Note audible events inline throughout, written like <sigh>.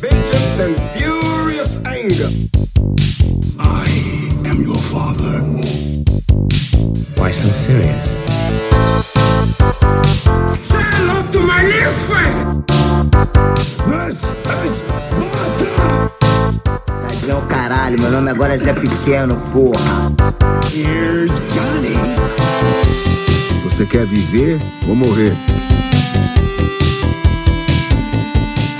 Vengeance and furious anger. I am your father. Why so serious? Say hello to my little friend. This is Sparta. Tadinho caralho, meu nome agora é Zé Pequeno, porra. Here's Johnny. Você quer viver ou morrer?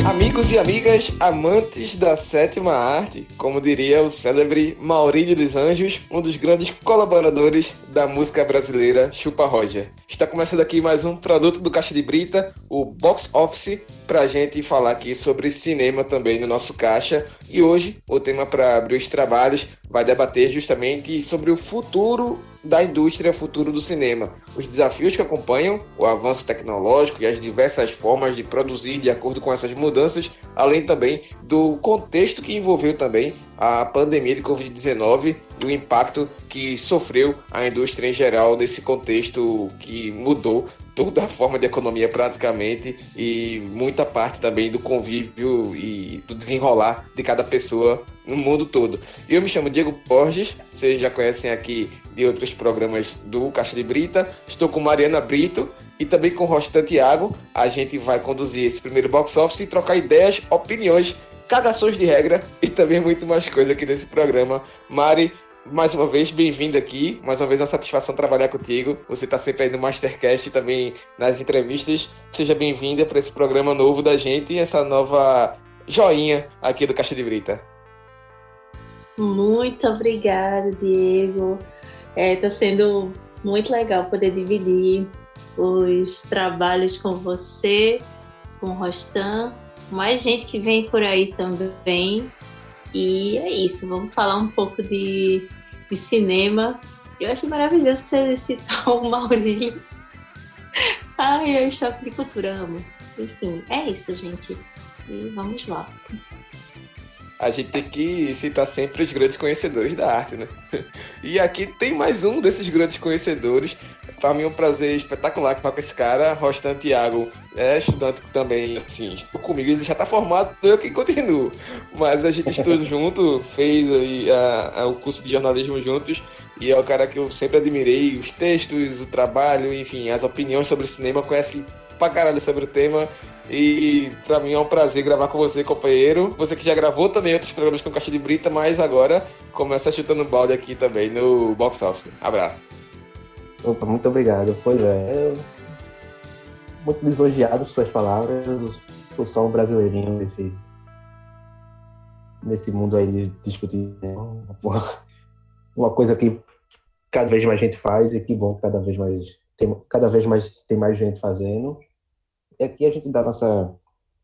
Amigos e amigas, amantes da sétima arte, como diria o célebre Maurílio dos Anjos, um dos grandes colaboradores da música brasileira Chupa Roger. Está começando aqui mais um produto do Caixa de Brita, o Box Office, pra gente falar aqui sobre cinema também no nosso caixa. E hoje o tema para abrir os trabalhos vai debater justamente sobre o futuro da indústria, futuro do cinema, os desafios que acompanham o avanço tecnológico e as diversas formas de produzir de acordo com essas mudanças, além também do contexto que envolveu também a pandemia de Covid-19 e o impacto que sofreu a indústria em geral nesse contexto que mudou toda a forma de economia praticamente e muita parte também do convívio e do desenrolar de cada pessoa no mundo todo. Eu me chamo Diego Borges, vocês já conhecem aqui de outros programas do Caixa de Brita. Estou com Mariana Brito e também com Rostan Tiago. A gente vai conduzir esse primeiro box office e trocar ideias, opiniões, cagações de regra e também muito mais coisa aqui nesse programa. Mari, mais uma vez, bem-vindo aqui. Mais uma vez, é uma satisfação trabalhar contigo. Você está sempre aí no Mastercast também nas entrevistas. Seja bem-vinda para esse programa novo da gente e essa nova joinha aqui do Caixa de Brita. Muito obrigada, Diego. Está sendo muito legal poder dividir os trabalhos com você, com o Rostan, mais gente que vem por aí também. E é isso, vamos falar um pouco de, de cinema. Eu achei maravilhoso você citar o Maurílio. Ai, é choque de cultura, amo. Enfim, é isso, gente. E vamos lá. A gente tem que citar sempre os grandes conhecedores da arte, né? <laughs> E aqui tem mais um desses grandes conhecedores. Para mim é um prazer espetacular falar com esse cara, Rostan Thiago. É estudante também, assim, estou comigo, ele já está formado, eu que continuo. Mas a gente estudou <laughs> junto, fez aí, a, a, o curso de jornalismo juntos, e é o cara que eu sempre admirei, os textos, o trabalho, enfim, as opiniões sobre o cinema, conhece pra caralho sobre o tema. E pra mim é um prazer gravar com você, companheiro. Você que já gravou também outros programas com Caixa de Brita, mas agora começa chutando balde aqui também no Box Office. Abraço. Opa, muito obrigado. Pois é, muito lisonjeado suas palavras. Eu sou só um brasileirinho nesse, nesse mundo aí de discutir uma, uma coisa que cada vez mais gente faz e que bom cada vez mais tem, cada vez mais tem mais gente fazendo. E aqui a gente dá nossa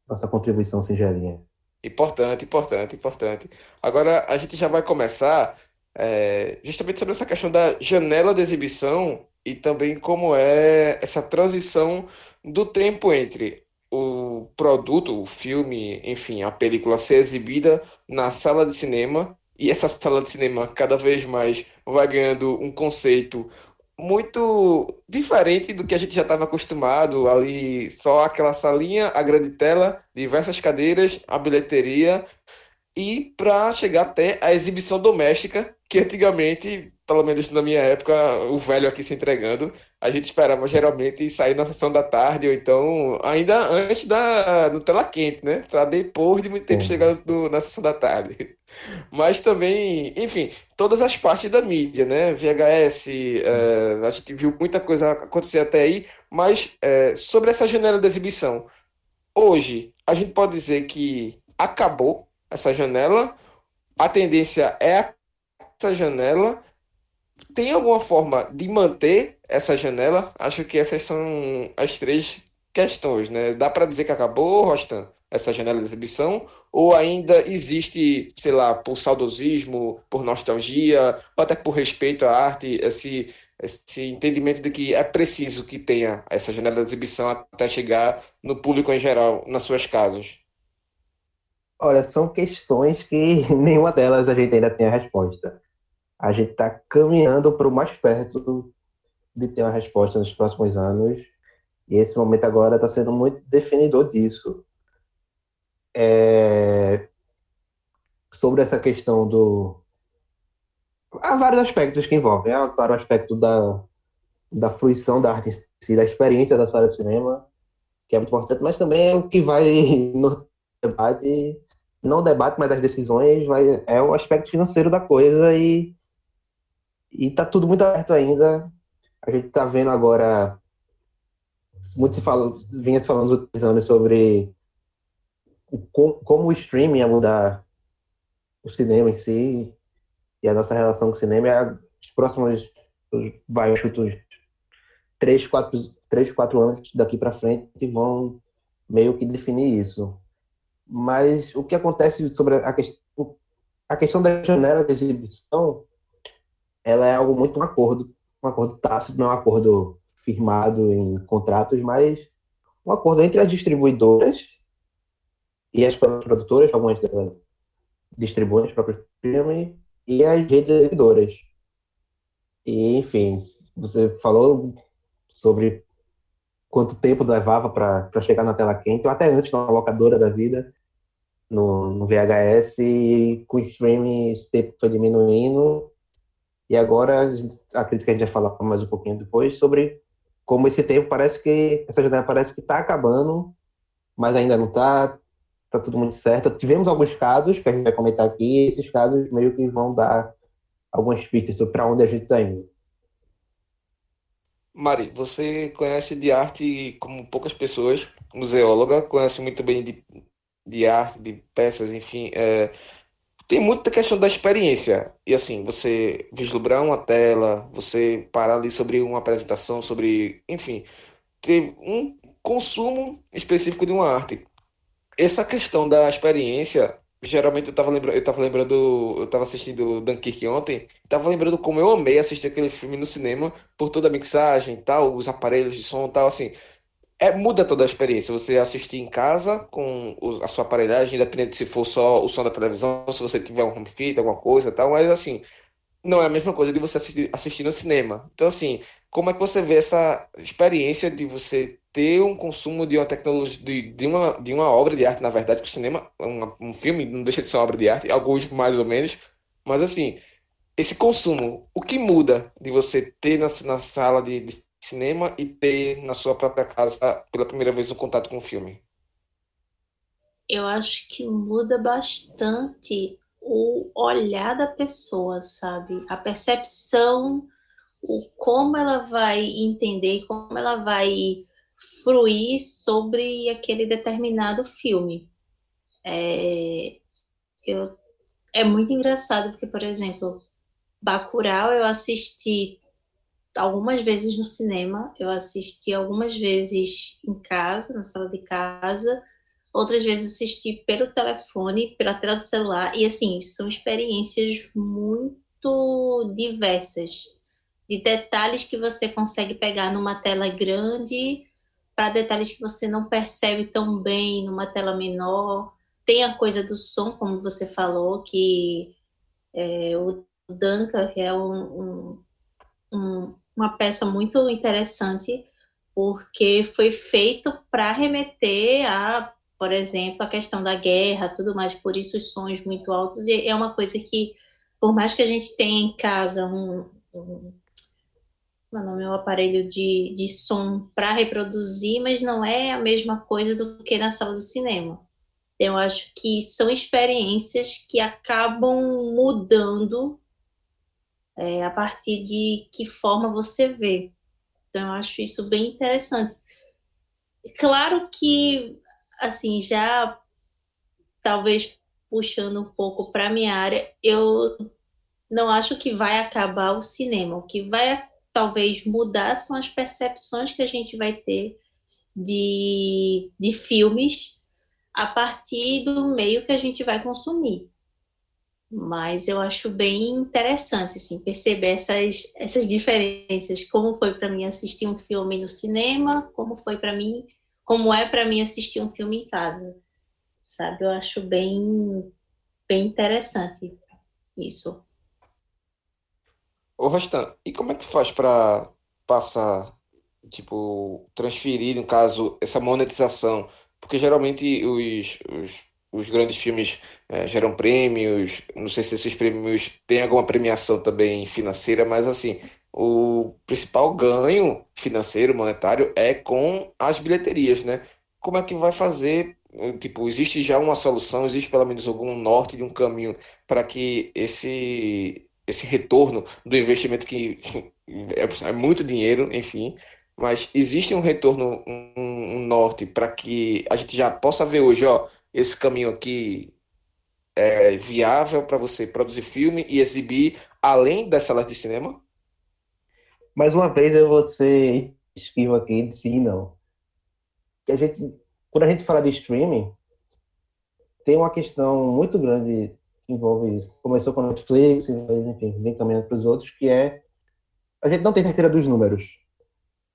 nossa contribuição singelinha. Importante, importante, importante. Agora a gente já vai começar é, justamente sobre essa questão da janela de exibição e também como é essa transição do tempo entre o produto, o filme, enfim, a película ser exibida na sala de cinema e essa sala de cinema cada vez mais vai ganhando um conceito muito diferente do que a gente já estava acostumado ali, só aquela salinha, a grande tela, diversas cadeiras, a bilheteria e para chegar até a exibição doméstica, que antigamente, pelo menos na minha época, o velho aqui se entregando, a gente esperava geralmente sair na sessão da tarde ou então ainda antes da no tela quente, né, para depois de muito tempo chegar no, na sessão da tarde. Mas também, enfim, todas as partes da mídia, né? VHS, é, a gente viu muita coisa acontecer até aí, mas é, sobre essa janela de exibição, hoje a gente pode dizer que acabou essa janela, a tendência é essa janela. Tem alguma forma de manter essa janela? Acho que essas são as três questões, né? Dá para dizer que acabou, Rostan? essa janela de exibição? Ou ainda existe, sei lá, por saudosismo, por nostalgia, ou até por respeito à arte, esse, esse entendimento de que é preciso que tenha essa janela de exibição até chegar no público em geral, nas suas casas? Olha, são questões que <laughs> nenhuma delas a gente ainda tem a resposta. A gente está caminhando para o mais perto de ter uma resposta nos próximos anos. E esse momento agora está sendo muito definidor disso. É... Sobre essa questão do. Há vários aspectos que envolvem. Há, claro, o aspecto da, da fruição da arte em si, da experiência da sala de cinema, que é muito importante, mas também é o que vai <laughs> no debate, não o debate, mas as decisões, vai, é o aspecto financeiro da coisa e e tá tudo muito aberto ainda. A gente está vendo agora muito se fala, vinha se falando nos últimos anos sobre o, como o streaming ia mudar o cinema em si e a nossa relação com o cinema. Os próximos, vai, chutos, três, quatro, três, quatro anos daqui para frente vão meio que definir isso. Mas o que acontece sobre a, questão, a questão da janela de exibição, ela é algo muito um acordo, um acordo tácito, não é um acordo firmado em contratos, mas um acordo entre as distribuidoras e as produtoras, algumas delas distribuem os próprios filmes, e as redes exibidoras. E, enfim, você falou sobre quanto tempo levava para chegar na tela quente, ou até antes na locadora da vida, no, no VHS, e com o streaming esse tempo foi diminuindo. E agora, a gente, acredito que a gente vai falar mais um pouquinho depois sobre como esse tempo parece que, essa janela parece que está acabando, mas ainda não está, está tudo muito certo. Tivemos alguns casos que a gente vai comentar aqui, e esses casos meio que vão dar algumas pistas sobre para onde a gente está indo. Mari, você conhece de arte como poucas pessoas, museóloga, conhece muito bem de, de arte, de peças, enfim. É, tem muita questão da experiência. E assim, você vislumbrar uma tela, você parar ali sobre uma apresentação, sobre, enfim, ter um consumo específico de uma arte. Essa questão da experiência, geralmente eu tava lembrando, eu tava lembrando, eu tava assistindo Dunkirk ontem, tava lembrando como eu amei assistir aquele filme no cinema por toda a mixagem, tal, os aparelhos de som, tal, assim é, muda toda a experiência. Você assistir em casa com a sua aparelhagem, independente se for só o som da televisão, se você tiver um home theater, alguma coisa tal, mas assim, não é a mesma coisa de você assistir, assistir no cinema. Então, assim, como é que você vê essa experiência de você ter um consumo de uma tecnologia, de, de, uma, de uma obra de arte, na verdade, que o cinema, um, um filme não deixa de ser uma obra de arte, alguns mais ou menos, mas assim, esse consumo, o que muda de você ter na, na sala de, de cinema e ter na sua própria casa pela primeira vez um contato com o filme? Eu acho que muda bastante o olhar da pessoa, sabe? A percepção, o como ela vai entender, como ela vai fruir sobre aquele determinado filme. É, eu, é muito engraçado porque, por exemplo, Bacurau eu assisti algumas vezes no cinema, eu assisti algumas vezes em casa, na sala de casa, outras vezes assisti pelo telefone, pela tela do celular, e assim, são experiências muito diversas, de detalhes que você consegue pegar numa tela grande, para detalhes que você não percebe tão bem numa tela menor. Tem a coisa do som, como você falou, que é, o Duncan, que é um, um, um uma peça muito interessante, porque foi feito para remeter a, por exemplo, a questão da guerra, tudo mais, por isso os sons muito altos, e é uma coisa que, por mais que a gente tenha em casa um, um meu é um aparelho de, de som para reproduzir, mas não é a mesma coisa do que na sala do cinema. Eu acho que são experiências que acabam mudando é, a partir de que forma você vê. Então, eu acho isso bem interessante. Claro que, assim, já talvez puxando um pouco para minha área, eu não acho que vai acabar o cinema. O que vai talvez mudar são as percepções que a gente vai ter de, de filmes a partir do meio que a gente vai consumir. Mas eu acho bem interessante assim, perceber essas, essas diferenças. Como foi para mim assistir um filme no cinema, como foi para mim, como é para mim assistir um filme em casa. Sabe? Eu acho bem, bem interessante isso. Ô Rostan, e como é que faz para passar tipo, transferir, no caso, essa monetização? Porque geralmente os, os, os grandes filmes é, geram prêmios, não sei se esses prêmios têm alguma premiação também financeira, mas assim, o principal ganho financeiro, monetário, é com as bilheterias, né? Como é que vai fazer? Tipo, existe já uma solução, existe pelo menos algum norte de um caminho para que esse, esse retorno do investimento que <laughs> é, é muito dinheiro, enfim, mas existe um retorno, um, um norte para que a gente já possa ver hoje, ó, esse caminho aqui é viável para você produzir filme e exibir além das salas de cinema? Mais uma vez eu vou ser esquivo aqui de sim não. Que a gente, quando a gente fala de streaming, tem uma questão muito grande que envolve isso. Começou com a Netflix, enfim, vem caminhando para os outros, que é a gente não tem certeza dos números.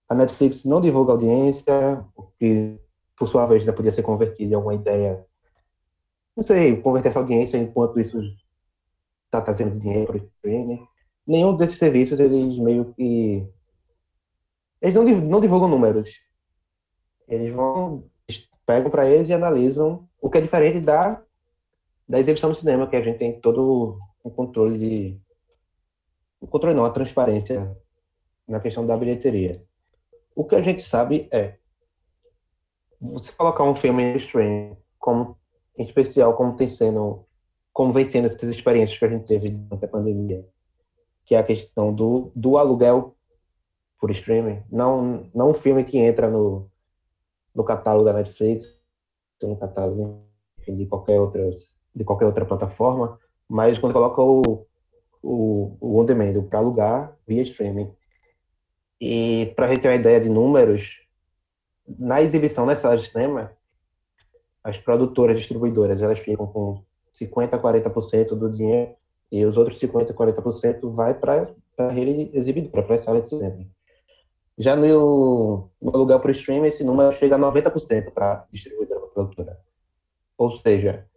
A Netflix não divulga audiência, o que, por sua vez, ainda podia ser convertido em alguma ideia. Não sei, converter essa audiência enquanto isso está trazendo dinheiro para o streaming. Nenhum desses serviços, eles meio que. Eles não, não divulgam números. Eles vão. Eles pegam para eles e analisam, o que é diferente da, da exibição no cinema, que a gente tem todo o controle de. O controle não, a transparência na questão da bilheteria. O que a gente sabe é, você colocar um filme em streaming, como, em especial como tem sendo, como vem sendo essas experiências que a gente teve durante a pandemia, que é a questão do, do aluguel por streaming, não, não um filme que entra no, no catálogo da Netflix, no catálogo enfim, de qualquer outra de qualquer outra plataforma, mas quando coloca o, o, o on demand para alugar via streaming. E para a gente ter uma ideia de números, na exibição nessa sala de cinema, as produtoras, distribuidoras, elas ficam com 50% a 40% do dinheiro e os outros 50% a 40% vai para a rede exibidora, para a sala de cinema. Já no, no aluguel por streaming, esse número chega a 90% para distribuidora, para produtora. Ou seja,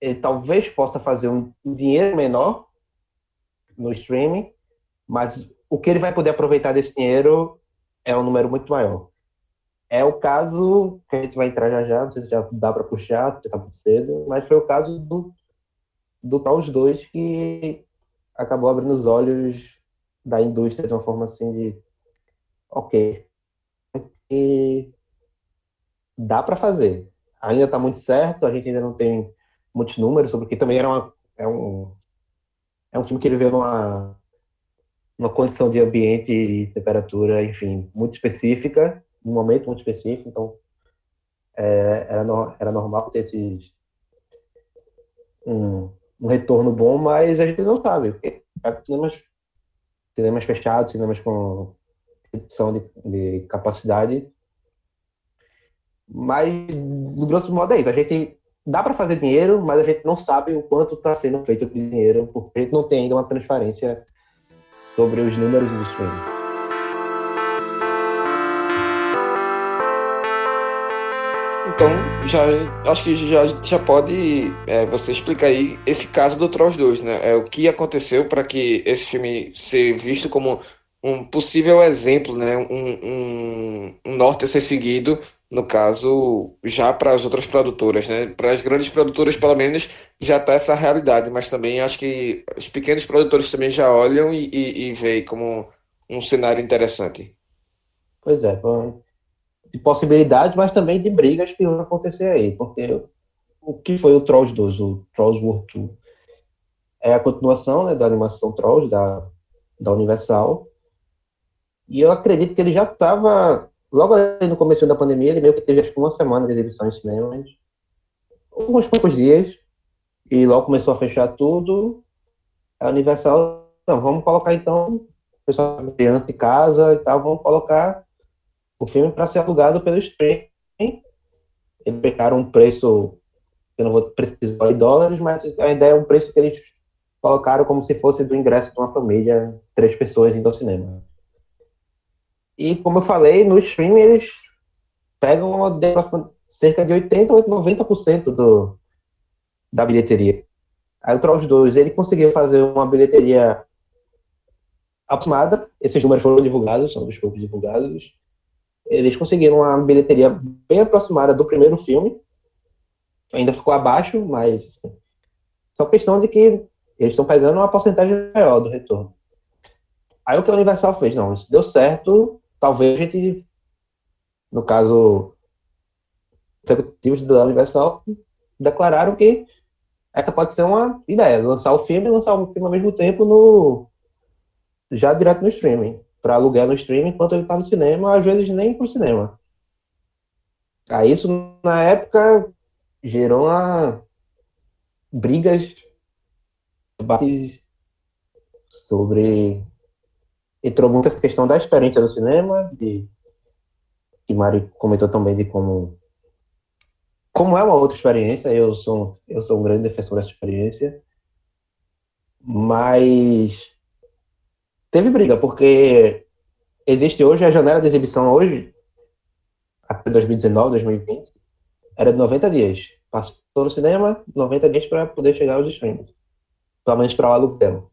ele talvez possa fazer um dinheiro menor no streaming, mas o que ele vai poder aproveitar desse dinheiro é um número muito maior. É o caso que a gente vai entrar já já, não sei se já dá para puxar, porque está muito cedo, mas foi o caso do, do Taos 2 que acabou abrindo os olhos da indústria de uma forma assim de ok, e dá para fazer. Ainda está muito certo, a gente ainda não tem muitos números, porque também era uma, é um é um filme que ele numa uma condição de ambiente e temperatura, enfim, muito específica, um momento muito específico, então é, era, no, era normal ter esses, um, um, retorno bom, mas a gente não sabe, porque cinemas, cinemas fechados, cinemas com redução de, de capacidade, mas, do grosso modo, é isso. A gente dá para fazer dinheiro, mas a gente não sabe o quanto está sendo feito de dinheiro, porque a gente não tem ainda uma transparência sobre os números dos streams. Então, já acho que já, já pode é, você explicar aí esse caso do Trolls 2, né? É, o que aconteceu para que esse filme ser visto como um possível exemplo, né? Um, um, um norte a ser seguido no caso, já para as outras produtoras, né? Para as grandes produtoras, pelo menos, já está essa realidade, mas também acho que os pequenos produtores também já olham e, e, e veem como um cenário interessante. Pois é, de possibilidades, mas também de brigas que vão acontecer aí, porque o que foi o Trolls 2, o Trolls World 2? É a continuação né, da animação Trolls, da, da Universal, e eu acredito que ele já estava Logo no começo da pandemia, ele meio que teve acho que uma semana de exibição em cinemas, alguns poucos dias, e logo começou a fechar tudo. A Universal, não, vamos colocar então, o pessoal criança de casa e tal, vamos colocar o filme para ser alugado pelo streaming. Eles pegaram um preço, eu não vou precisar de dólares, mas a ideia é um preço que eles colocaram como se fosse do ingresso de uma família, três pessoas indo ao cinema. E como eu falei, no streaming eles pegam cerca de 80 ou 90% do, da bilheteria. Aí o Trolls 2, ele conseguiu fazer uma bilheteria aproximada. Esses números foram divulgados, são dos poucos divulgados. Eles conseguiram uma bilheteria bem aproximada do primeiro filme. Ainda ficou abaixo, mas assim, só questão de que eles estão pegando uma porcentagem maior do retorno. Aí o que a Universal fez? Não, isso deu certo, talvez a gente, no caso, executivos da Universal declararam que essa pode ser uma ideia, lançar o filme e lançar o filme ao mesmo tempo no já direto no streaming, para alugar no streaming enquanto ele está no cinema, às vezes nem pro cinema. Aí isso na época gerou uma brigas, debates sobre entrou muito a questão da experiência do cinema, de que Mari comentou também de como como é uma outra experiência, eu sou, eu sou um grande defensor dessa experiência, mas teve briga, porque existe hoje a janela de exibição hoje, até 2019, 2020, era de 90 dias. Passou no cinema, 90 dias para poder chegar aos streams, pelo menos para o aluguel.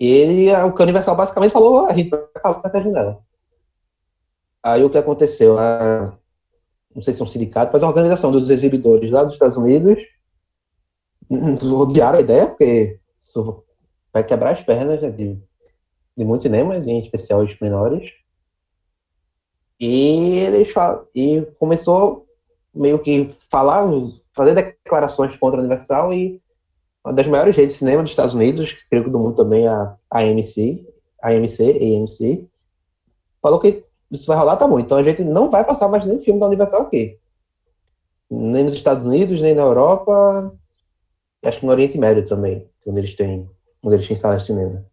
E ele, o que a Universal basicamente falou, a gente vai acabar com essa janela. Aí o que aconteceu? A, não sei se é um sindicato, mas a organização dos exibidores lá dos Estados Unidos odiaram a ideia, porque vai quebrar as pernas né, de, de muitos cinemas, em especial os menores. E eles falam, e começou meio que falar, fazer declarações contra a Universal e uma das maiores redes de cinema dos Estados Unidos, creio que do mundo também a AMC, AMC, AMC, falou que isso vai rolar, tá bom. Então a gente não vai passar mais nenhum filme da Universal aqui. Nem nos Estados Unidos, nem na Europa, acho que no Oriente Médio também, onde eles têm, onde eles têm salas de cinema.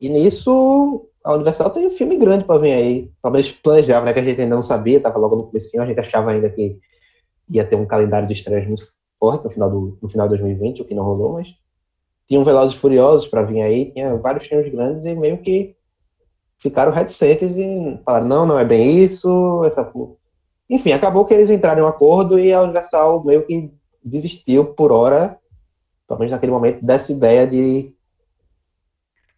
E nisso, a Universal tem um filme grande para vir aí. Talvez planejava, né? Que a gente ainda não sabia, tava logo no começo, a gente achava ainda que ia ter um calendário de estreias muito forte no final, do, no final de 2020, o que não rolou, mas tinha um Velozes Furiosos para vir aí, tinha vários filmes grandes e meio que ficaram reticentes e falaram, não, não é bem isso, essa... Enfim, acabou que eles entraram em um acordo e a Universal meio que desistiu por hora, pelo menos naquele momento, dessa ideia de,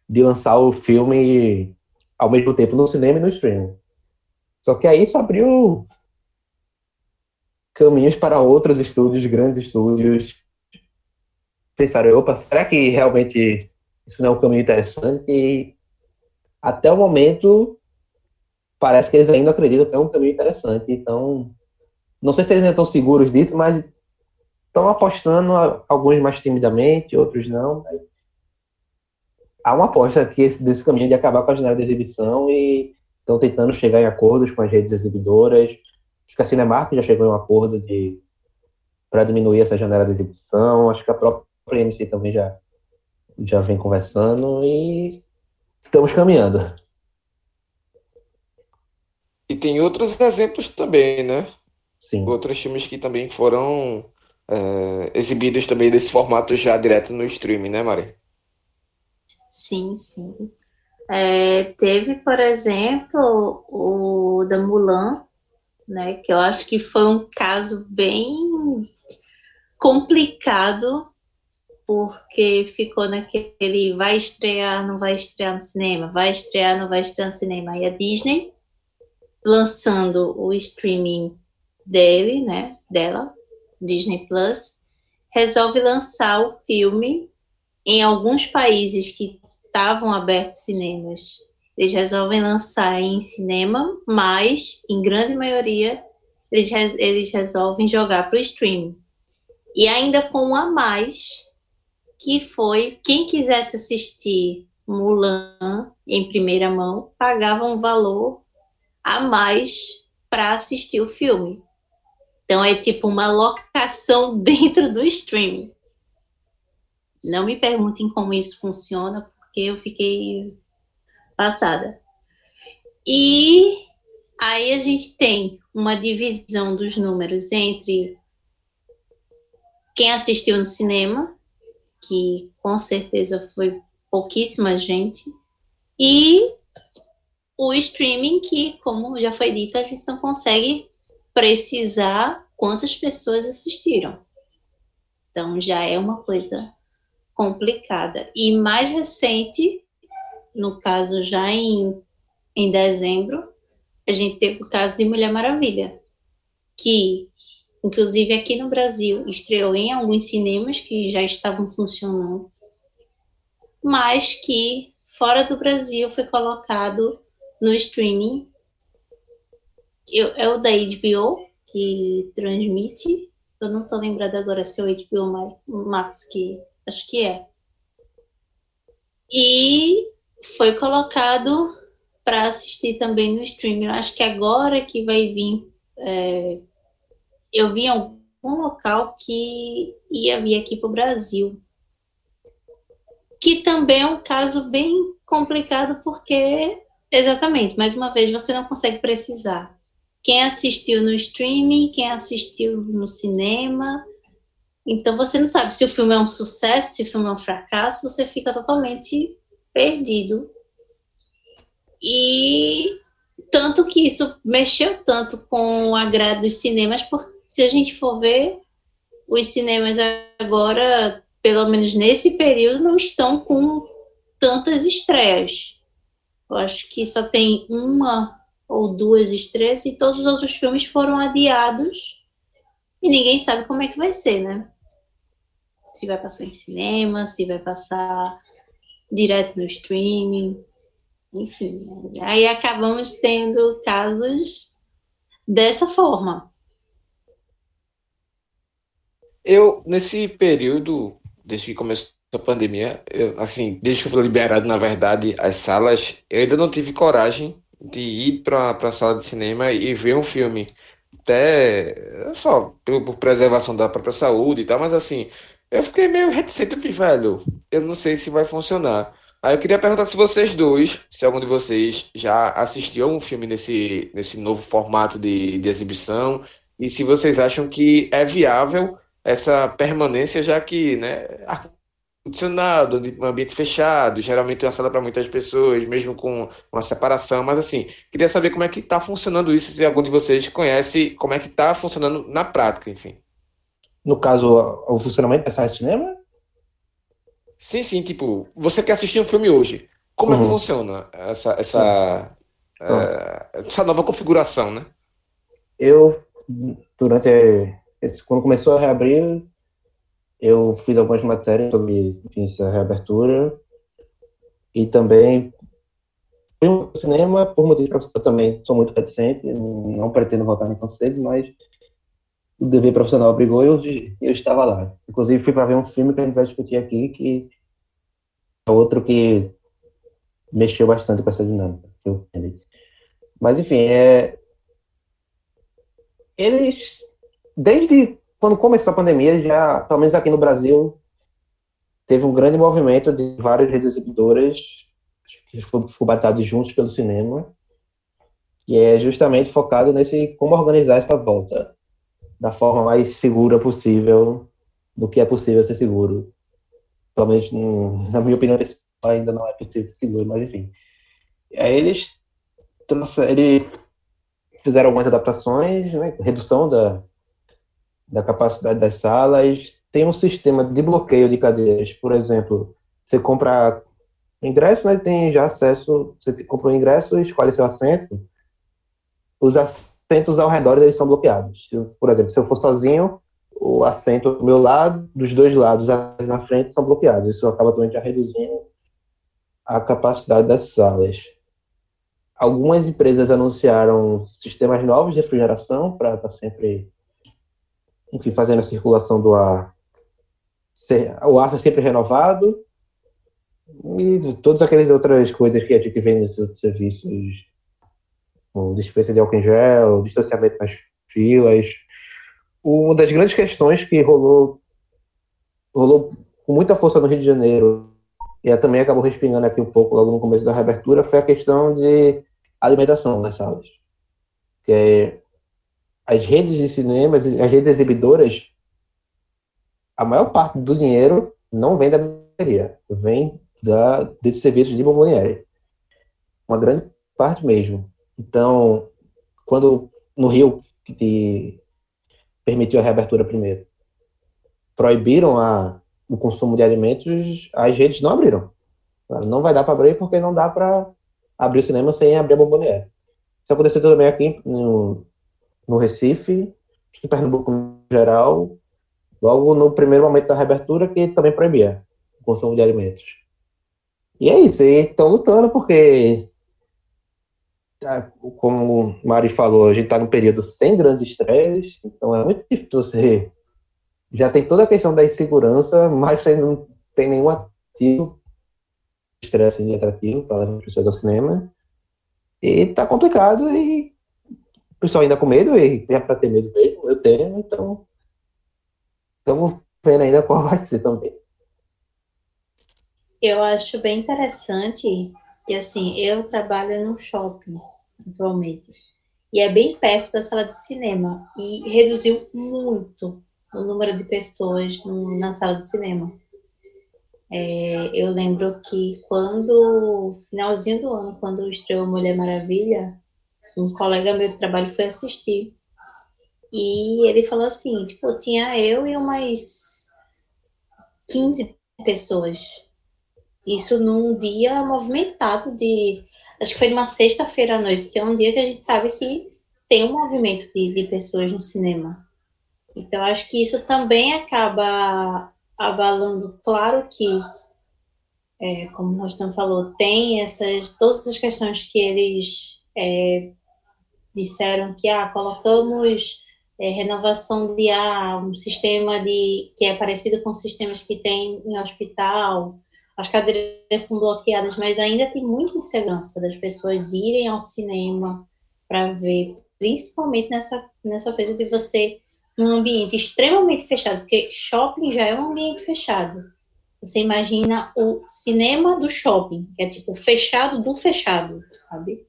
de lançar o filme ao mesmo tempo no cinema e no streaming. Só que aí isso abriu caminhos para outros estúdios, grandes estúdios. Pensaram, opa, será que realmente isso não é um caminho interessante? E até o momento, parece que eles ainda acreditam que é um caminho interessante. Então, não sei se eles ainda estão seguros disso, mas estão apostando, alguns mais timidamente, outros não. Mas há uma aposta aqui desse caminho de acabar com a janela de exibição e estão tentando chegar em acordos com as redes exibidoras. Acho que a Cinemark já chegou em um acordo de para diminuir essa janela de exibição. Acho que a própria MC também já, já vem conversando e estamos caminhando. E tem outros exemplos também, né? Sim. Outros filmes que também foram é, exibidos também desse formato já direto no streaming, né, Mari? Sim, sim. É, teve, por exemplo, o da Mulan, né? Que eu acho que foi um caso bem complicado porque ficou naquele vai estrear, não vai estrear no cinema, vai estrear, não vai estrear no cinema. E a Disney lançando o streaming dele, né, dela, Disney Plus, resolve lançar o filme em alguns países que estavam abertos cinemas. Eles resolvem lançar em cinema, mas, em grande maioria, eles, eles resolvem jogar para o streaming. E ainda com um a mais, que foi quem quisesse assistir Mulan em primeira mão pagava um valor a mais para assistir o filme. Então é tipo uma locação <laughs> dentro do streaming. Não me perguntem como isso funciona, porque eu fiquei passada. E aí a gente tem uma divisão dos números entre quem assistiu no cinema que com certeza foi pouquíssima gente, e o streaming, que, como já foi dito, a gente não consegue precisar quantas pessoas assistiram. Então já é uma coisa complicada. E mais recente, no caso já em, em dezembro, a gente teve o caso de Mulher Maravilha, que, inclusive aqui no Brasil, estreou em alguns cinemas que já estavam funcionando, mas que fora do Brasil foi colocado no streaming. É o da HBO que transmite. Eu não estou lembrada agora se é o HBO Max que acho que é. E foi colocado para assistir também no streaming. Eu acho que agora que vai vir. É, eu vi algum local que ia vir aqui para o Brasil. Que também é um caso bem complicado, porque, exatamente, mais uma vez, você não consegue precisar. Quem assistiu no streaming, quem assistiu no cinema. Então você não sabe se o filme é um sucesso, se o filme é um fracasso, você fica totalmente perdido. E tanto que isso mexeu tanto com o agrado dos cinemas, porque se a gente for ver, os cinemas agora, pelo menos nesse período, não estão com tantas estreias. Eu acho que só tem uma ou duas estreias e todos os outros filmes foram adiados e ninguém sabe como é que vai ser, né? Se vai passar em cinema, se vai passar direto no streaming, enfim. Aí acabamos tendo casos dessa forma. Eu, nesse período, desde que começou a pandemia, eu, assim, desde que eu fui liberado, na verdade, as salas, eu ainda não tive coragem de ir para a sala de cinema e ver um filme. Até só por, preservação da própria saúde e tal, mas assim, eu fiquei meio reticente, eu falei, velho, eu não sei se vai funcionar. Aí eu queria perguntar se vocês dois, se algum de vocês já assistiu um filme nesse, nesse novo formato de, de exibição, e se vocês acham que é viável essa permanência, já que, né, condicionado, um ambiente fechado, geralmente uma sala para muitas pessoas, mesmo com uma separação, mas assim, queria saber como é que está funcionando isso, se algum de vocês conhece como é que está funcionando na prática, enfim. No caso, o funcionamento da sala de cinema? Sim, sim, tipo, você quer assistir um filme hoje, como uhum. é que uhum. funciona essa, essa, é, essa nova configuração, né? Eu, durante, quando começou a reabrir, eu fiz algumas matérias sobre essa reabertura e também fui cinema por motivo eu também sou muito reticente, não pretendo voltar nem tão cedo, mas o dever profissional obrigou e eu, eu estava lá. Inclusive fui para ver um filme que a gente vai discutir aqui, que é outro que mexeu bastante com essa dinâmica. Mas enfim, é... eles desde quando começou a pandemia, já, pelo menos aqui no Brasil, teve um grande movimento de várias redes exibidoras que foram batidas juntos pelo cinema, que é justamente focado nesse como organizar essa volta da forma mais segura possível do que é possível ser seguro. Pelo menos, na minha opinião, ainda não é possível ser seguro, mas enfim. Aí eles, eles fizeram algumas adaptações, né, redução da, da capacidade das salas. Tem um sistema de bloqueio de cadeiras. Por exemplo, você compra ingresso, né, tem já acesso, você compra o ingresso, escolhe seu assento, os assentos ao redor eles são bloqueados. Por exemplo, se eu for sozinho, o assento do meu lado, dos dois lados na frente são bloqueados. Isso acaba também já reduzindo a capacidade das salas. Algumas empresas anunciaram sistemas novos de refrigeração para estar sempre enfim, fazendo a circulação do ar, o ar ser sempre renovado, e todas aquelas outras coisas que a gente vê nesses outros serviços, como dispensa de álcool em gel, distanciamento nas filas. Uma das grandes questões que rolou, rolou com muita força no Rio de Janeiro, e também acabou respingando aqui um pouco logo no começo da reabertura, foi a questão de alimentação nas salas. Que é, as redes de cinemas, as redes exibidoras, a maior parte do dinheiro não vem da bilheteria, vem da, desses serviços de bomboniere. Uma grande parte mesmo. Então, quando no Rio, que permitiu a reabertura primeiro, proibiram a, o consumo de alimentos, as redes não abriram. Não vai dar para abrir porque não dá para abrir o cinema sem abrir a bomboniere. Isso aconteceu também aqui no, no Recife, em Pernambuco no geral, logo no primeiro momento da reabertura, que também proibia o consumo de alimentos. E é isso, e estão lutando porque, tá, como o Mari falou, a gente está num período sem grandes estresses, então é muito difícil você. Já tem toda a questão da insegurança, mas você não tem nenhum ativo, estresse atrativo para as pessoas ao cinema. E tá complicado e o pessoal ainda com medo, e é para ter medo mesmo, eu tenho, então estamos vendo ainda qual vai ser também. Eu acho bem interessante que, assim, eu trabalho no shopping atualmente. E é bem perto da sala de cinema. E reduziu muito o número de pessoas no, na sala de cinema. É, eu lembro que quando, finalzinho do ano, quando estreou Mulher Maravilha, um colega meu de trabalho foi assistir. E ele falou assim, tipo, tinha eu e umas 15 pessoas isso num dia movimentado de. Acho que foi numa sexta-feira à noite, que é um dia que a gente sabe que tem um movimento de, de pessoas no cinema. Então, acho que isso também acaba abalando. Claro que, é, como o Rostam falou, tem essas, todas essas questões que eles é, disseram que ah, colocamos é, renovação de ar, um sistema de, que é parecido com sistemas que tem em hospital, as cadeiras são bloqueadas, mas ainda tem muita insegurança das pessoas irem ao cinema para ver, principalmente nessa, nessa coisa de você num ambiente extremamente fechado, porque shopping já é um ambiente fechado. Você imagina o cinema do shopping, que é tipo fechado do fechado, sabe?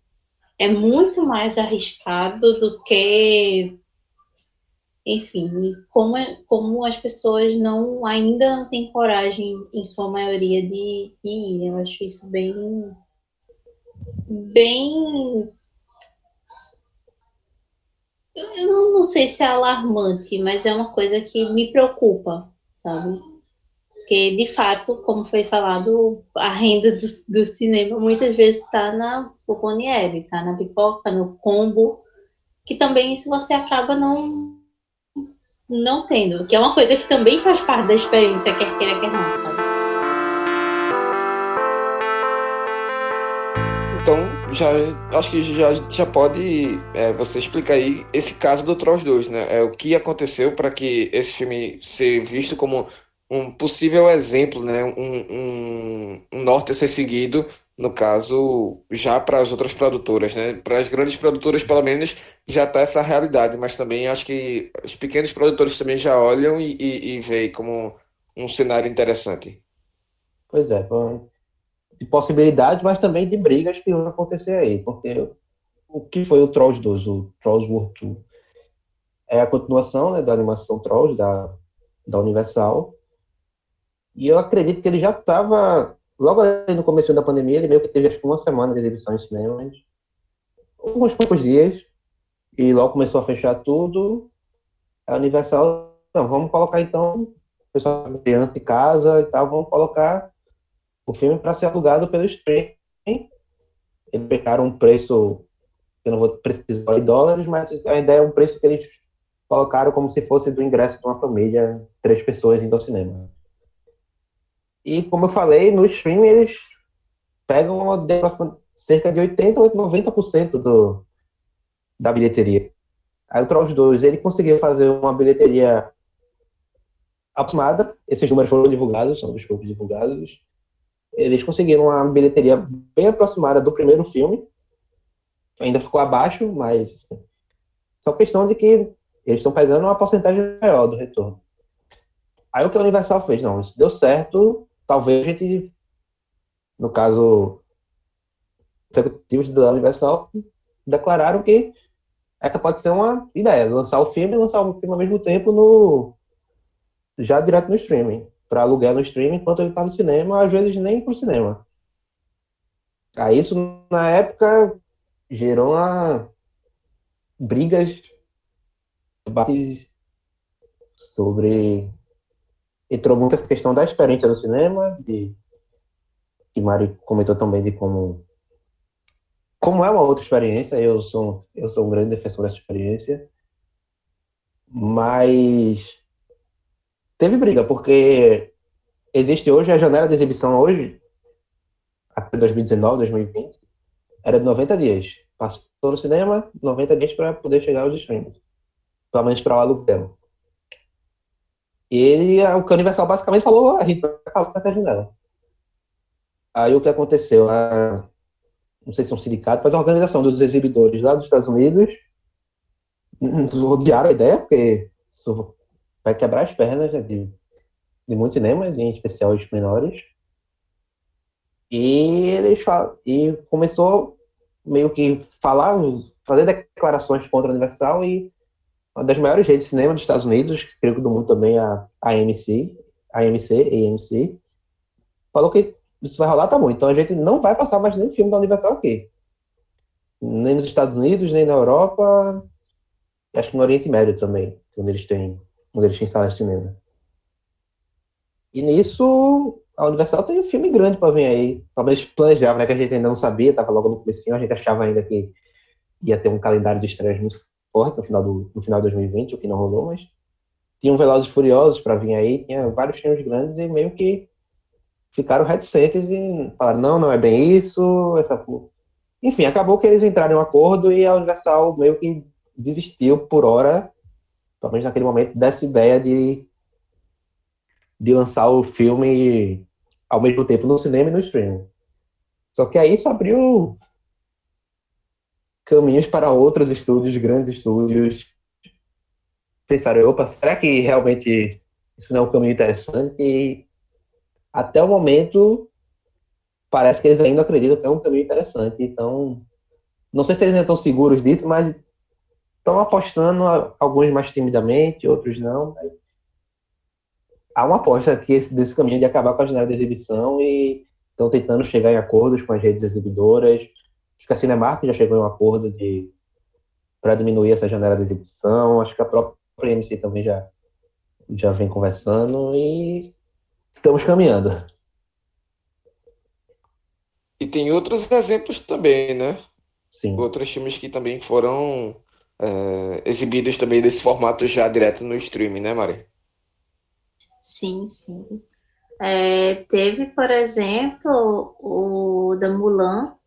É muito mais arriscado do que enfim, como, é, como as pessoas não ainda não têm coragem, em sua maioria, de, de ir. Eu acho isso bem. bem. Eu não, não sei se é alarmante, mas é uma coisa que me preocupa, sabe? Porque, de fato, como foi falado, a renda do, do cinema muitas vezes está na Puponiere, está na pipoca, no combo, que também isso você acaba não não tendo, que é uma coisa que também faz parte da experiência, quer queira, quer não, sabe? Então, já, acho que já, já pode é, você explicar aí esse caso do Trolls 2, né? É, o que aconteceu para que esse filme ser visto como um possível exemplo, né? Um, um, um norte a ser seguido no caso, já para as outras produtoras, né? Para as grandes produtoras, pelo menos, já está essa realidade, mas também acho que os pequenos produtores também já olham e, e, e veem como um cenário interessante. Pois é, de possibilidades, mas também de brigas que vão acontecer aí, porque o que foi o Trolls 2, o Trolls World 2? É a continuação né, da animação Trolls, da, da Universal, e eu acredito que ele já estava logo no começo da pandemia, ele meio que teve acho que uma semana de exibição em cinemas, alguns poucos dias, e logo começou a fechar tudo. A Universal, não, vamos colocar então, o pessoal criança de casa e tal, vamos colocar o filme para ser alugado pelo streaming. Eles pegaram um preço, eu não vou precisar de dólares, mas a ideia é um preço que eles colocaram como se fosse do ingresso de uma família, três pessoas indo ao cinema. E como eu falei, no streaming eles pegam cerca de 80 ou 90% do, da bilheteria. Aí o Trolls 2, ele conseguiu fazer uma bilheteria aproximada, esses números foram divulgados, são dos poucos divulgados. Eles conseguiram uma bilheteria bem aproximada do primeiro filme. Ainda ficou abaixo, mas só questão de que eles estão pegando uma porcentagem maior do retorno. Aí o que a Universal fez? Não, isso deu certo, talvez a gente, no caso, executivos da Universal declararam que essa pode ser uma ideia, lançar o filme e lançar o filme ao mesmo tempo no já direto no streaming, para alugar no streaming enquanto ele está no cinema, às vezes nem para o cinema. Aí isso na época gerou uma brigas, debates sobre entrou muito essa questão da experiência do cinema, de, que Mari comentou também de como como é uma outra experiência, eu sou, eu sou um grande defensor dessa experiência, mas teve briga, porque existe hoje a janela de exibição hoje, até 2019, 2020, era de 90 dias. Passou no cinema, 90 dias para poder chegar aos streams. Pelo menos para o aluguel. E ele, o que a Universal basicamente falou, a gente vai acabar com essa janela. Aí o que aconteceu? A, não sei se é um sindicato, mas a organização dos exibidores lá dos Estados Unidos odiaram a ideia, porque isso vai quebrar as pernas né, de, de muitos cinemas, em especial os menores. E eles e começou meio que falar, fazer declarações contra a Universal e uma das maiores redes de cinema dos Estados Unidos, creio que do mundo também, a AMC, AMC, AMC, falou que isso vai rolar, tá bom. Então a gente não vai passar mais nenhum filme da Universal aqui. Nem nos Estados Unidos, nem na Europa, acho que no Oriente Médio também, onde eles têm, onde eles têm salas de cinema. E nisso, a Universal tem um filme grande para vir aí. Talvez planejava, né? Que a gente ainda não sabia, tava logo no começo, a gente achava ainda que ia ter um calendário de estreias muito forte no final, do, no final de 2020, o que não rolou, mas tinha um Velozes Furiosos para vir aí, tinha vários filmes grandes e meio que ficaram reticentes e falaram, não, não é bem isso, essa... Enfim, acabou que eles entraram em um acordo e a Universal meio que desistiu por hora, pelo menos naquele momento, dessa ideia de, de lançar o filme ao mesmo tempo no cinema e no streaming. Só que aí isso abriu caminhos para outros estúdios, grandes estúdios. Pensaram, opa, será que realmente isso não é um caminho interessante? E até o momento, parece que eles ainda acreditam que é um caminho interessante. Então, não sei se eles ainda estão seguros disso, mas estão apostando, alguns mais timidamente, outros não. Há uma aposta aqui desse caminho de acabar com a janela de exibição e estão tentando chegar em acordos com as redes exibidoras. Que a Cinemark já chegou em um acordo de para diminuir essa janela de exibição. Acho que a própria MC também já, já vem conversando e estamos caminhando. E tem outros exemplos também, né? Sim. Outros filmes que também foram é, exibidos também desse formato já direto no streaming, né, Mari? Sim, sim. É, teve, por exemplo, o da Mulan,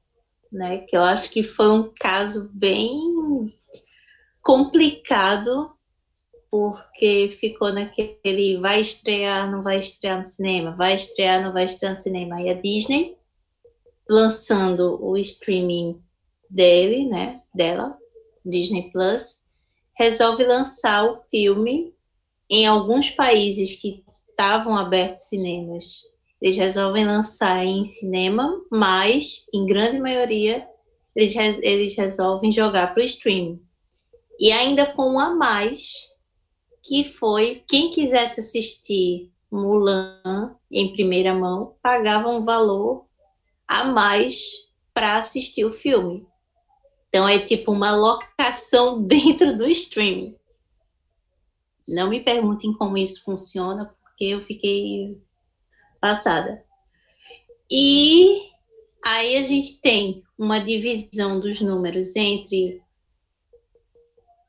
né? Que eu acho que foi um caso bem complicado porque ficou naquele vai estrear, não vai estrear no cinema, vai estrear, não vai estrear no cinema. E a Disney lançando o streaming dele, né, dela, Disney Plus, resolve lançar o filme em alguns países que estavam abertos cinemas. Eles resolvem lançar em cinema, mas, em grande maioria, eles, eles resolvem jogar para o streaming. E ainda com um a mais, que foi quem quisesse assistir Mulan em primeira mão pagava um valor a mais para assistir o filme. Então é tipo uma locação <laughs> dentro do streaming. Não me perguntem como isso funciona, porque eu fiquei passada. E aí a gente tem uma divisão dos números entre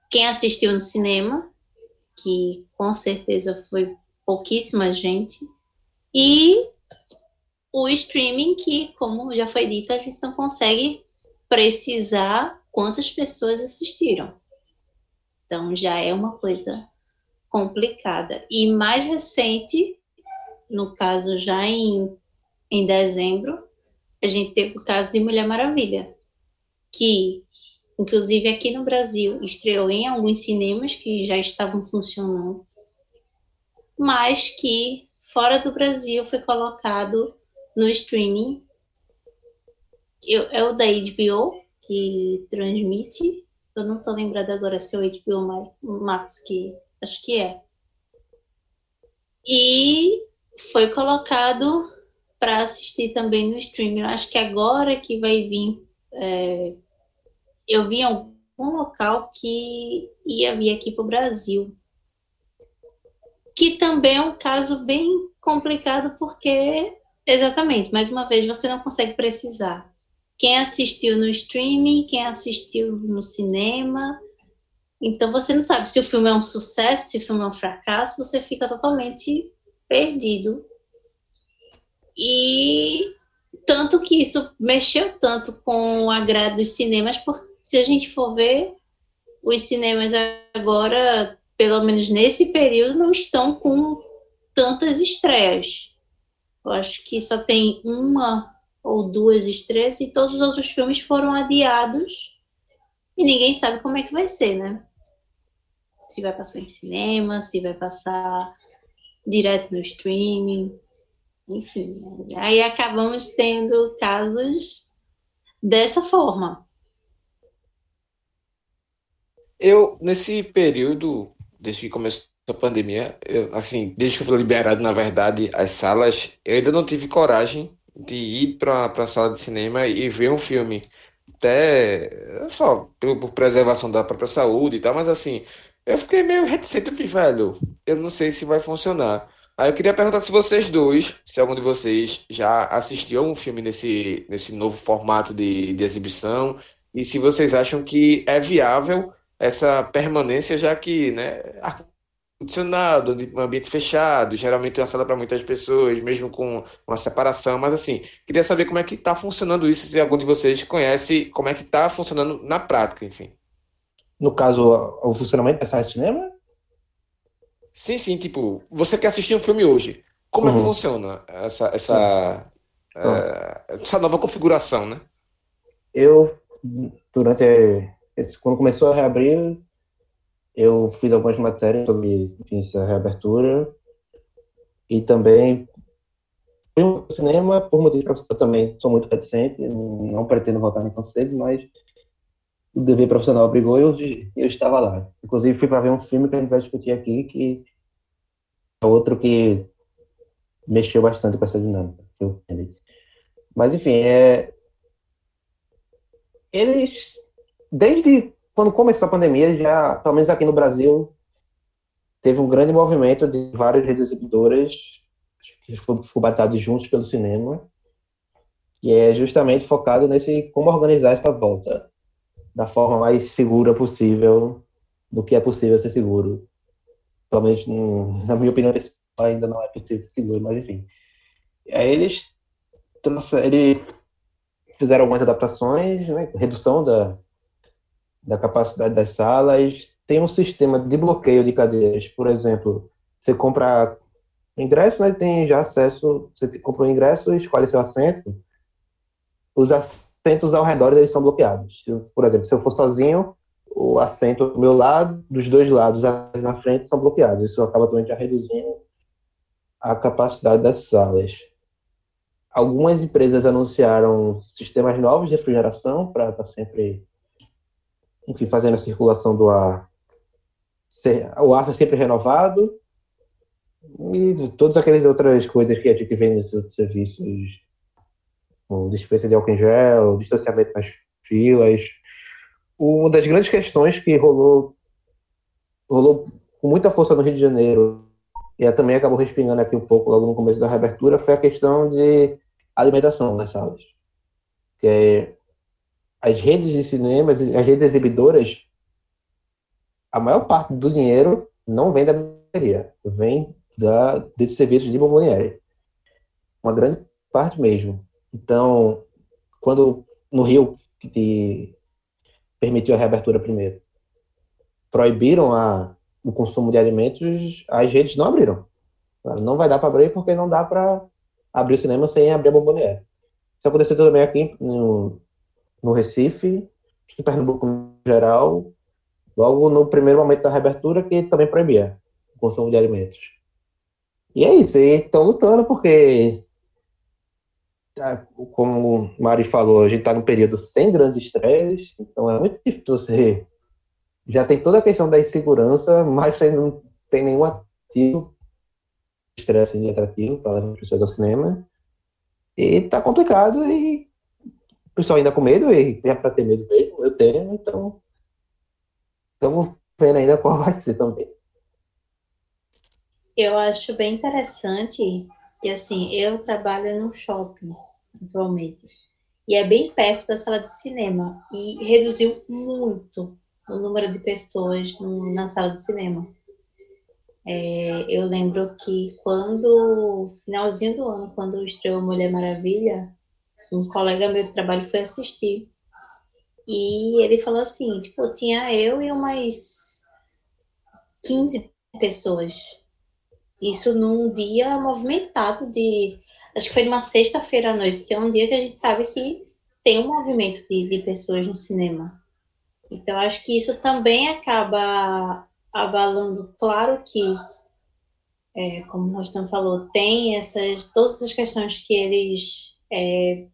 quem assistiu no cinema que com certeza foi pouquíssima gente, e o streaming, que, como já foi dito, a gente não consegue precisar quantas pessoas assistiram. Então já é uma coisa complicada. E mais recente, no caso já em, em dezembro, a gente teve o caso de Mulher Maravilha, que Inclusive aqui no Brasil estreou em alguns cinemas que já estavam funcionando, mas que fora do Brasil foi colocado no streaming. É o da HBO que transmite. Eu não estou lembrada agora se é o HBO Max que acho que é. E foi colocado para assistir também no streaming. Eu acho que agora que vai vir é, eu vi algum local que ia vir aqui para o Brasil. que também é um caso bem complicado porque, exatamente, mais uma vez, você não consegue precisar. Quem assistiu no streaming, quem assistiu no cinema. Então você não sabe se o filme é um sucesso, se o filme é um fracasso, você fica totalmente perdido. E tanto que isso mexeu tanto com o agrado dos cinemas, porque se a gente for ver, os cinemas agora, pelo menos nesse período, não estão com tantas estreias. Eu acho que só tem uma ou duas estreias e todos os outros filmes foram adiados e ninguém sabe como é que vai ser, né? Se vai passar em cinema, se vai passar direto no streaming, enfim. Aí acabamos tendo casos dessa forma. Eu, nesse período, desde que começou a pandemia, eu, assim, desde que eu fui liberado, na verdade, as salas, eu ainda não tive coragem de ir para a sala de cinema e ver um filme. Até só por, por preservação da própria saúde e tal, mas assim, eu fiquei meio reticente, eu falei, velho, eu não sei se vai funcionar. Aí eu queria perguntar se vocês dois, se algum de vocês já assistiu a um filme nesse, nesse novo formato de, de exibição, e se vocês acham que é viável essa permanência, já que, né, ar-condicionado, ambiente fechado, geralmente uma sala para muitas pessoas, mesmo com uma separação, mas assim, queria saber como é que está funcionando isso, se algum de vocês conhece como é que está funcionando na prática, enfim. No caso, o funcionamento da sala de cinema? Sim, sim, tipo, você quer assistir um filme hoje. Como uhum. é que uhum. funciona essa, essa, uhum. é, essa nova configuração, né? Eu, durante. Quando começou a reabrir, eu fiz algumas matérias sobre enfim, essa reabertura. E também fui ao cinema, por motivo eu também sou muito reticente, não pretendo voltar nem tão cedo, mas o dever profissional obrigou e eu, eu estava lá. Inclusive, fui para ver um filme que a gente vai discutir aqui, que é outro que mexeu bastante com essa dinâmica. Mas, enfim, é... eles, desde quando começou a pandemia, já, pelo menos aqui no Brasil, teve um grande movimento de várias redes exibidoras que foram batidos juntos pelo cinema, que é justamente focado nesse como organizar essa volta da forma mais segura possível do que é possível ser seguro. Talvez, na minha opinião, ainda não é possível ser seguro, mas enfim. Aí eles, eles fizeram algumas adaptações, né, redução da, da capacidade das salas, tem um sistema de bloqueio de cadeiras, por exemplo, você compra ingresso, né, tem já acesso, você compra o ingresso, escolhe seu assento, os assentos ao redor eles são bloqueados. Por exemplo, se eu for sozinho, o assento do meu lado, dos dois lados na frente são bloqueados. Isso acaba também já reduzindo a capacidade das salas. Algumas empresas anunciaram sistemas novos de refrigeração para estar tá sempre, enfim, fazendo a circulação do ar, o ar ser sempre renovado e todas aquelas outras coisas que a gente vê nesses serviços com dispensa de álcool em gel, distanciamento nas filas. Uma das grandes questões que rolou, rolou com muita força no Rio de Janeiro e também acabou respingando aqui um pouco logo no começo da reabertura foi a questão de alimentação nas salas. Que é, as redes de cinemas, as redes exibidoras, a maior parte do dinheiro não vem da bilheteria, vem da, desses serviços de bomboniere. Uma grande parte mesmo. Então, quando no Rio, que permitiu a reabertura primeiro, proibiram a, o consumo de alimentos, as redes não abriram. Não vai dar para abrir porque não dá para abrir o cinema sem abrir a bomboniere. Isso aconteceu também aqui no, no Recife, em Pernambuco no geral, logo no primeiro momento da reabertura, que também proibia o consumo de alimentos. E é isso, e estão lutando porque Tá, como o Mari falou, a gente está num período sem grandes estresses, então é muito difícil você. Já tem toda a questão da insegurança, mas você não tem nenhum ativo, estresse de atrativo para as pessoas ao cinema. E tá complicado e o pessoal ainda com medo, e é para ter medo mesmo, eu tenho, então estamos vendo ainda qual vai ser também. eu acho bem interessante que, assim, eu trabalho no shopping atualmente. E é bem perto da sala de cinema. E reduziu muito o número de pessoas no, na sala de cinema. É, eu lembro que quando, finalzinho do ano, quando estreou Mulher Maravilha, um colega meu de trabalho foi assistir. E ele falou assim, tipo, tinha eu e umas 15 pessoas. Isso num dia movimentado de. Acho que foi numa sexta-feira à noite, que é um dia que a gente sabe que tem um movimento de, de pessoas no cinema. Então, acho que isso também acaba abalando. Claro que, é, como o Rostam falou, tem essas todas essas questões que eles é,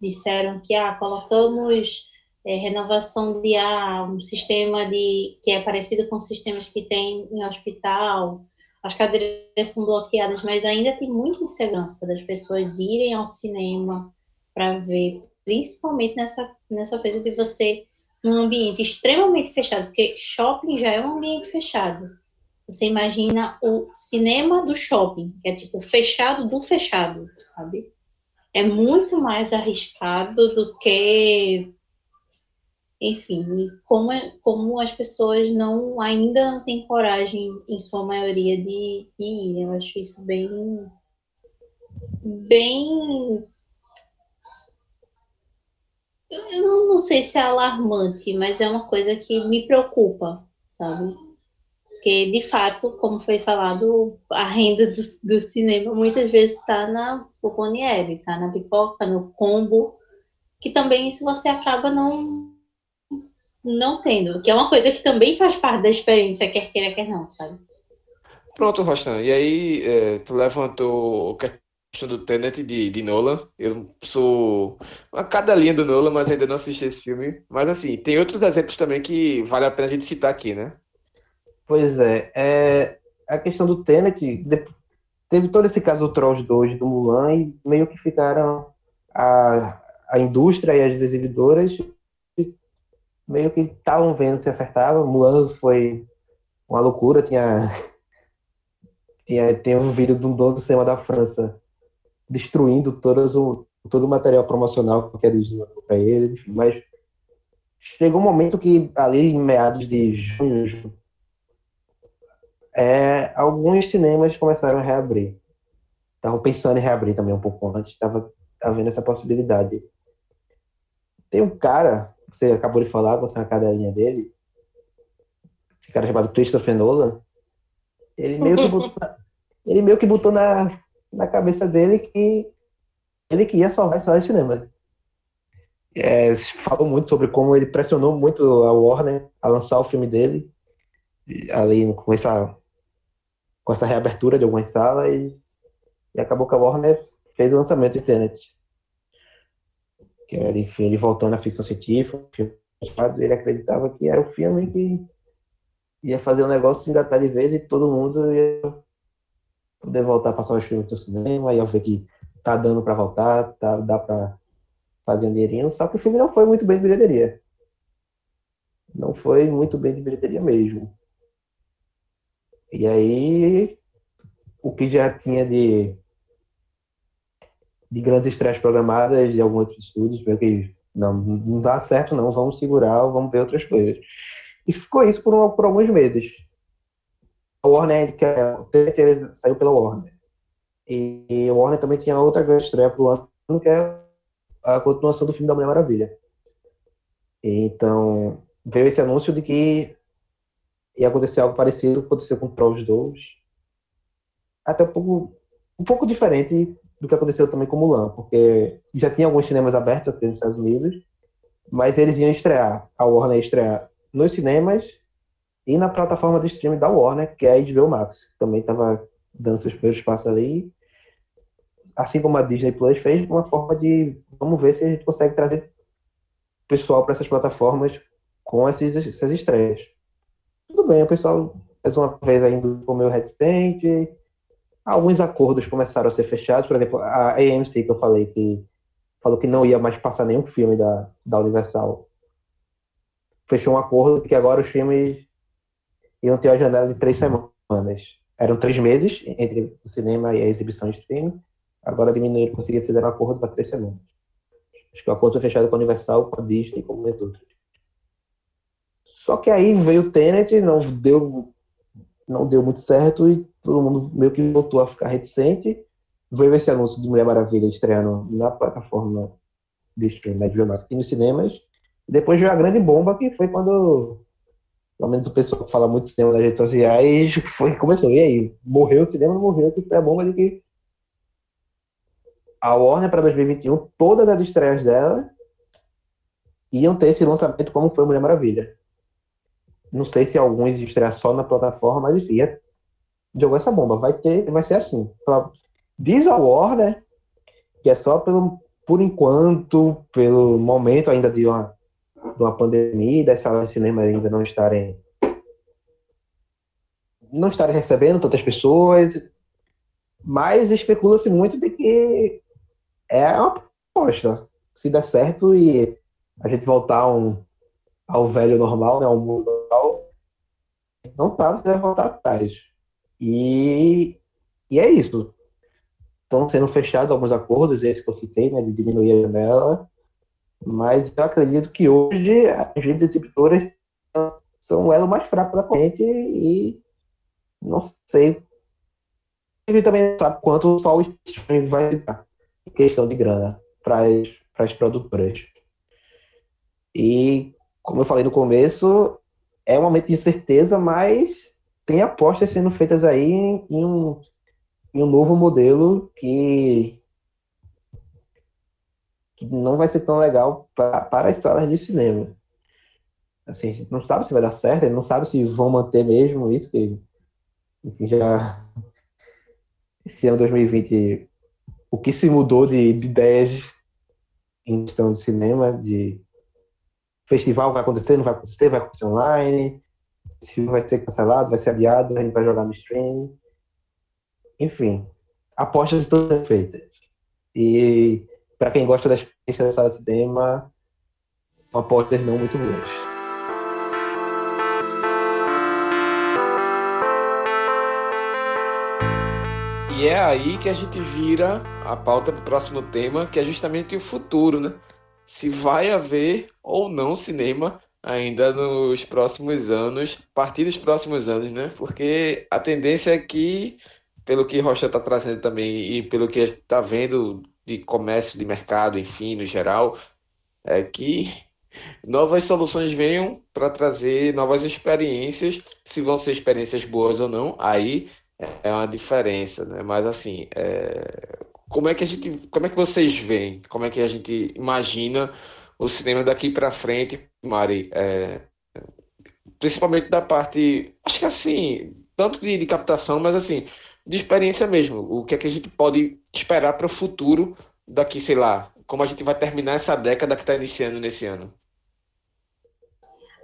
disseram que ah, colocamos é, renovação de ar, um sistema de que é parecido com sistemas que tem em hospital, as cadeiras são bloqueadas, mas ainda tem muita insegurança das pessoas irem ao cinema para ver, principalmente nessa, nessa coisa de você num ambiente extremamente fechado, porque shopping já é um ambiente fechado. Você imagina o cinema do shopping, que é tipo fechado do fechado, sabe? É muito mais arriscado do que. Enfim, como, é, como as pessoas não ainda não têm coragem, em sua maioria, de, de ir. Eu acho isso bem. bem eu não sei se é alarmante, mas é uma coisa que me preocupa, sabe? Porque, de fato, como foi falado, a renda do, do cinema muitas vezes está na Puponiere, está na pipoca, no combo, que também isso você acaba não não tendo, que é uma coisa que também faz parte da experiência, quer queira, quer não, sabe? Pronto, Rostan. E aí, é, tu levantou questão do Tenet de, de Nolan. Eu sou a cada linha do Nolan, mas ainda não assisti esse filme. Mas assim, tem outros exemplos também que vale a pena a gente citar aqui, né? Pois é, é a questão do Tenet, teve todo esse caso do Trolls 2 do Mulan e meio que ficaram a, a indústria e as exibidoras meio que estavam vendo se acertava. Mulan foi uma loucura, tinha <laughs> tinha, tem um vídeo do dono do cinema da França destruindo todas o, todo o material promocional que eles para eles, enfim, mas chegou um momento que ali em meados de junho, é, alguns cinemas começaram a reabrir. Estavam pensando em reabrir também um pouco antes, estava havendo essa possibilidade. Tem um cara, você acabou de falar, você na cadelinha dele, esse cara chamado Christopher Nolan, ele meio que botou, <laughs> ele meio que botou na, na cabeça dele que ele queria salvar a história do cinema. É, falou muito sobre como ele pressionou muito a Warner a lançar o filme dele, ali com essa, com essa reabertura de algumas salas, e, e acabou que a Warner fez o lançamento de Tenet. Que era, enfim, ele voltando à ficção científica, ele acreditava que era o filme que ia fazer o um negócio engatar de vez e todo mundo ia poder voltar a passar os filmes do cinema, eu ver que tá dando para voltar, tá, dá para fazer um dinheirinho, só que o filme não foi muito bem de bilheteria. Não foi muito bem de bilheteria mesmo. E aí, o que já tinha de, de grandes estreias programadas de alguns outros estúdios, meio que não, não dá certo não, vamos segurar, vamos ver outras coisas. E ficou isso por, por alguns meses a Warner, que é, o saiu pela Warner. E, e a Warner também tinha outra grande estreia pro ano, que é a continuação do filme da Mulher Maravilha. Então, veio esse anúncio de que ia acontecer algo parecido aconteceu com Trolls 2. Até um pouco, um pouco diferente do que aconteceu também com Mulan, porque já tinha alguns cinemas abertos aqui nos Estados Unidos, mas eles iam estrear, a Warner ia estrear nos cinemas e na plataforma de streaming da Warner, que é a HBO Max, que também estava dando seus primeiros passos ali. Assim como a Disney Plus fez, uma forma de vamos ver se a gente consegue trazer pessoal para essas plataformas com essas, essas estreias. Tudo bem, o pessoal mais uma vez ainda com o meu headstand. Alguns acordos começaram a ser fechados, por exemplo, a AMC que eu falei que falou que não ia mais passar nenhum filme da, da Universal. Fechou um acordo que agora os filmes iam ter a janela de três semanas. eram três meses entre o cinema e a exibição de streaming. Agora diminuíram, conseguiram fazer um acordo para três semanas. Acho que o acordo foi fechado com a Universal, com a Disney com o outros. Só que aí veio o Tenet, não deu, não deu muito certo e todo mundo meio que voltou a ficar reticente. Veio esse anúncio de Mulher Maravilha estreando na plataforma de streaming HBO Max e nos cinemas. Depois veio a grande bomba que foi quando, pelo menos o pessoal que fala muito de cinema nas redes sociais, <laughs> foi começou. E aí, morreu o cinema, morreu, que foi a bomba de que a Warner para 2021, todas as estreias dela iam ter esse lançamento como foi Mulher Maravilha. Não sei se alguns estreiam só na plataforma, mas enfim, é, jogou essa bomba. Vai ter, vai ser assim. Diz a Warner que é só pelo, por enquanto, pelo momento ainda de uma, de uma pandemia, das salas de cinema ainda não estarem não estarem recebendo tantas pessoas, mas especula-se muito de que é uma aposta. Se der certo e a gente voltar um, ao velho normal, né, ao mundo normal, não se vai voltar atrás. E, e é isso. Estão sendo fechados alguns acordos, esse que eu citei, né, de diminuir a janela, mas eu acredito que hoje as redes exibidoras são o elo mais fraco da corrente e não sei. Ele também sabe quanto só o streaming vai dar em questão de grana para as produtoras. E, como eu falei no começo, é um momento de incerteza, mas tem apostas sendo feitas aí em, um, em um novo modelo que, que não vai ser tão legal pra, para as salas de cinema. Assim, a gente não sabe se vai dar certo, não sabe se vão manter mesmo isso, que enfim, já esse ano 2020 o que se mudou de, de ideias em questão de cinema, de festival vai acontecer, não vai acontecer, vai acontecer online, se vai ser cancelado, vai ser adiado, a gente vai jogar no streaming. Enfim, apostas estão sendo feitas. E para quem gosta da experiência da sala de cinema, apostas não muito boas. E é aí que a gente vira a pauta para o próximo tema, que é justamente o futuro, né? Se vai haver ou não cinema ainda nos próximos anos, partir dos próximos anos, né? Porque a tendência é que, pelo que Rocha está trazendo também e pelo que está vendo de comércio, de mercado, enfim, no geral, é que novas soluções venham para trazer novas experiências, se vão ser experiências boas ou não, aí é uma diferença, né? Mas assim, é... como é que a gente, como é que vocês veem? Como é que a gente imagina o cinema daqui para frente, Mari? É... Principalmente da parte, acho que assim, tanto de, de captação, mas assim, de experiência mesmo. O que é que a gente pode esperar para o futuro daqui, sei lá, como a gente vai terminar essa década que está iniciando nesse ano?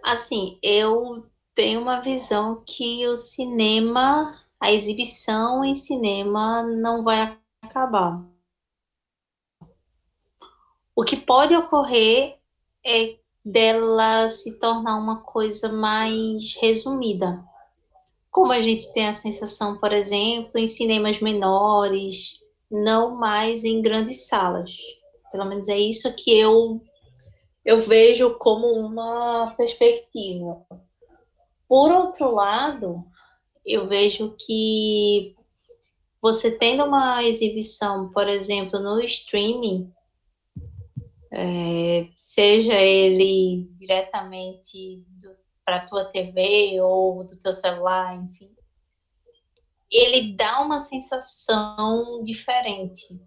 Assim, eu tenho uma visão que o cinema a exibição em cinema não vai acabar. O que pode ocorrer é dela se tornar uma coisa mais resumida. Como a gente tem a sensação, por exemplo, em cinemas menores, não mais em grandes salas. Pelo menos é isso que eu eu vejo como uma perspectiva. Por outro lado, eu vejo que você tendo uma exibição, por exemplo, no streaming, é, seja ele diretamente para a tua TV ou do teu celular, enfim, ele dá uma sensação diferente.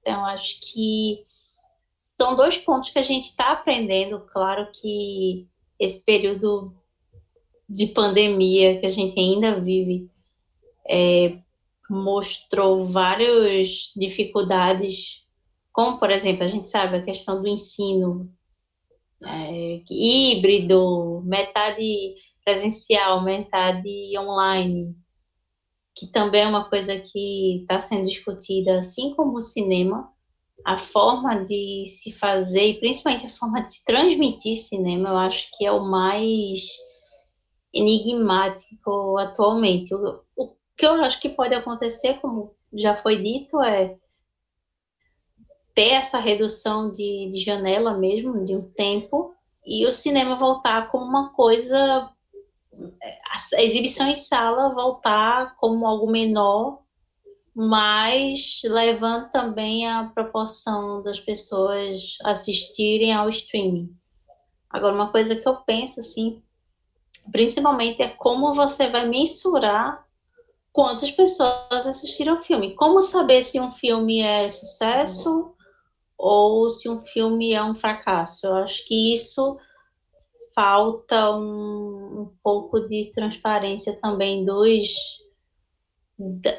Então, acho que são dois pontos que a gente está aprendendo. Claro que esse período de pandemia que a gente ainda vive é, mostrou várias dificuldades, como, por exemplo, a gente sabe a questão do ensino é, híbrido, metade presencial, metade online, que também é uma coisa que está sendo discutida, assim como o cinema, a forma de se fazer, e principalmente a forma de se transmitir cinema, eu acho que é o mais enigmático atualmente. O, o que eu acho que pode acontecer, como já foi dito, é ter essa redução de, de janela mesmo, de um tempo, e o cinema voltar como uma coisa. A exibição em sala voltar como algo menor, mas levando também a proporção das pessoas assistirem ao streaming. Agora, uma coisa que eu penso, assim, principalmente é como você vai mensurar quantas pessoas assistiram o filme. Como saber se um filme é sucesso ou se um filme é um fracasso? Eu acho que isso falta um, um pouco de transparência também dos da,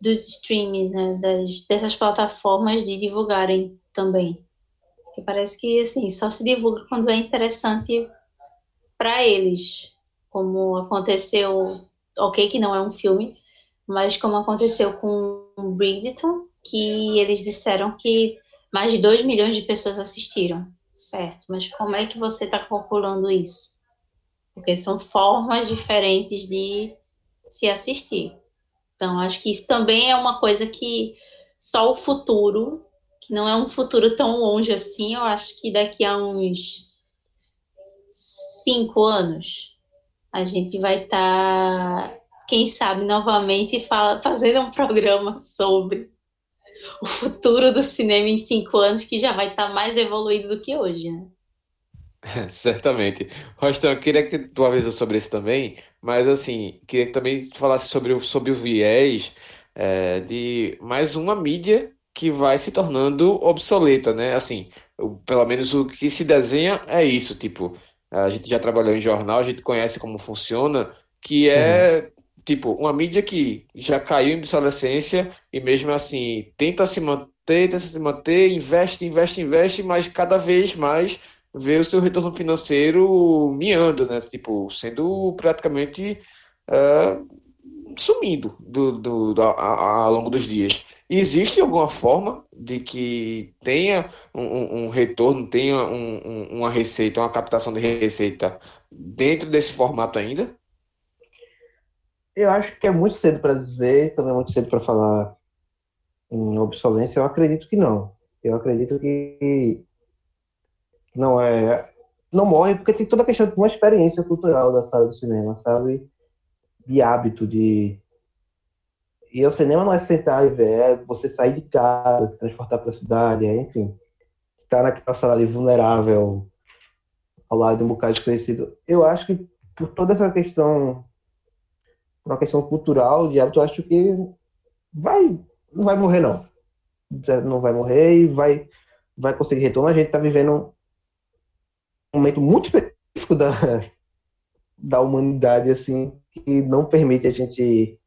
dos streams, né, das, dessas plataformas de divulgarem também. Porque parece que assim só se divulga quando é interessante para eles, como aconteceu, ok que não é um filme, mas como aconteceu com Bridgerton, que eles disseram que mais de 2 milhões de pessoas assistiram, certo? Mas como é que você está calculando isso? Porque são formas diferentes de se assistir. Então, acho que isso também é uma coisa que só o futuro, que não é um futuro tão longe assim, eu acho que daqui a uns cinco anos a gente vai estar tá quem sabe, novamente fala, fazer um programa sobre o futuro do cinema em cinco anos, que já vai estar mais evoluído do que hoje, né? <laughs> Certamente. Rostão, eu queria que tu avisa sobre isso também, mas assim, queria que também tu falasse sobre o, sobre o viés é, de mais uma mídia que vai se tornando obsoleta, né? Assim, pelo menos o que se desenha é isso, tipo, a gente já trabalhou em jornal, a gente conhece como funciona, que é tipo, uma mídia que já caiu em obsolescência e mesmo assim tenta se manter, tenta se manter, investe, investe, investe, mas cada vez mais vê o seu retorno financeiro miando, né? Tipo, sendo praticamente uh, sumindo do, do, do a, ao longo dos dias. Existe alguma forma de que tenha um, um retorno, tenha um, um, uma receita, uma captação de receita dentro desse formato ainda? Eu acho que é muito cedo para dizer, também é muito cedo para falar em obsolência. Eu acredito que não. Eu acredito que não é. Não morre, porque tem toda a questão de uma experiência cultural da sala de cinema, sabe? De hábito, de. E o cinema não é sentar e ver, é você sair de casa, se transportar para a cidade, é, enfim. Estar naquela sala ali vulnerável, ao lado de um bocado desconhecido. Eu acho que por toda essa questão uma questão cultural, de hábito, eu acho que vai, não vai morrer, não. Não vai morrer e vai, vai conseguir retorno. A gente está vivendo um momento muito específico da, <laughs> da humanidade, assim, que não permite a gente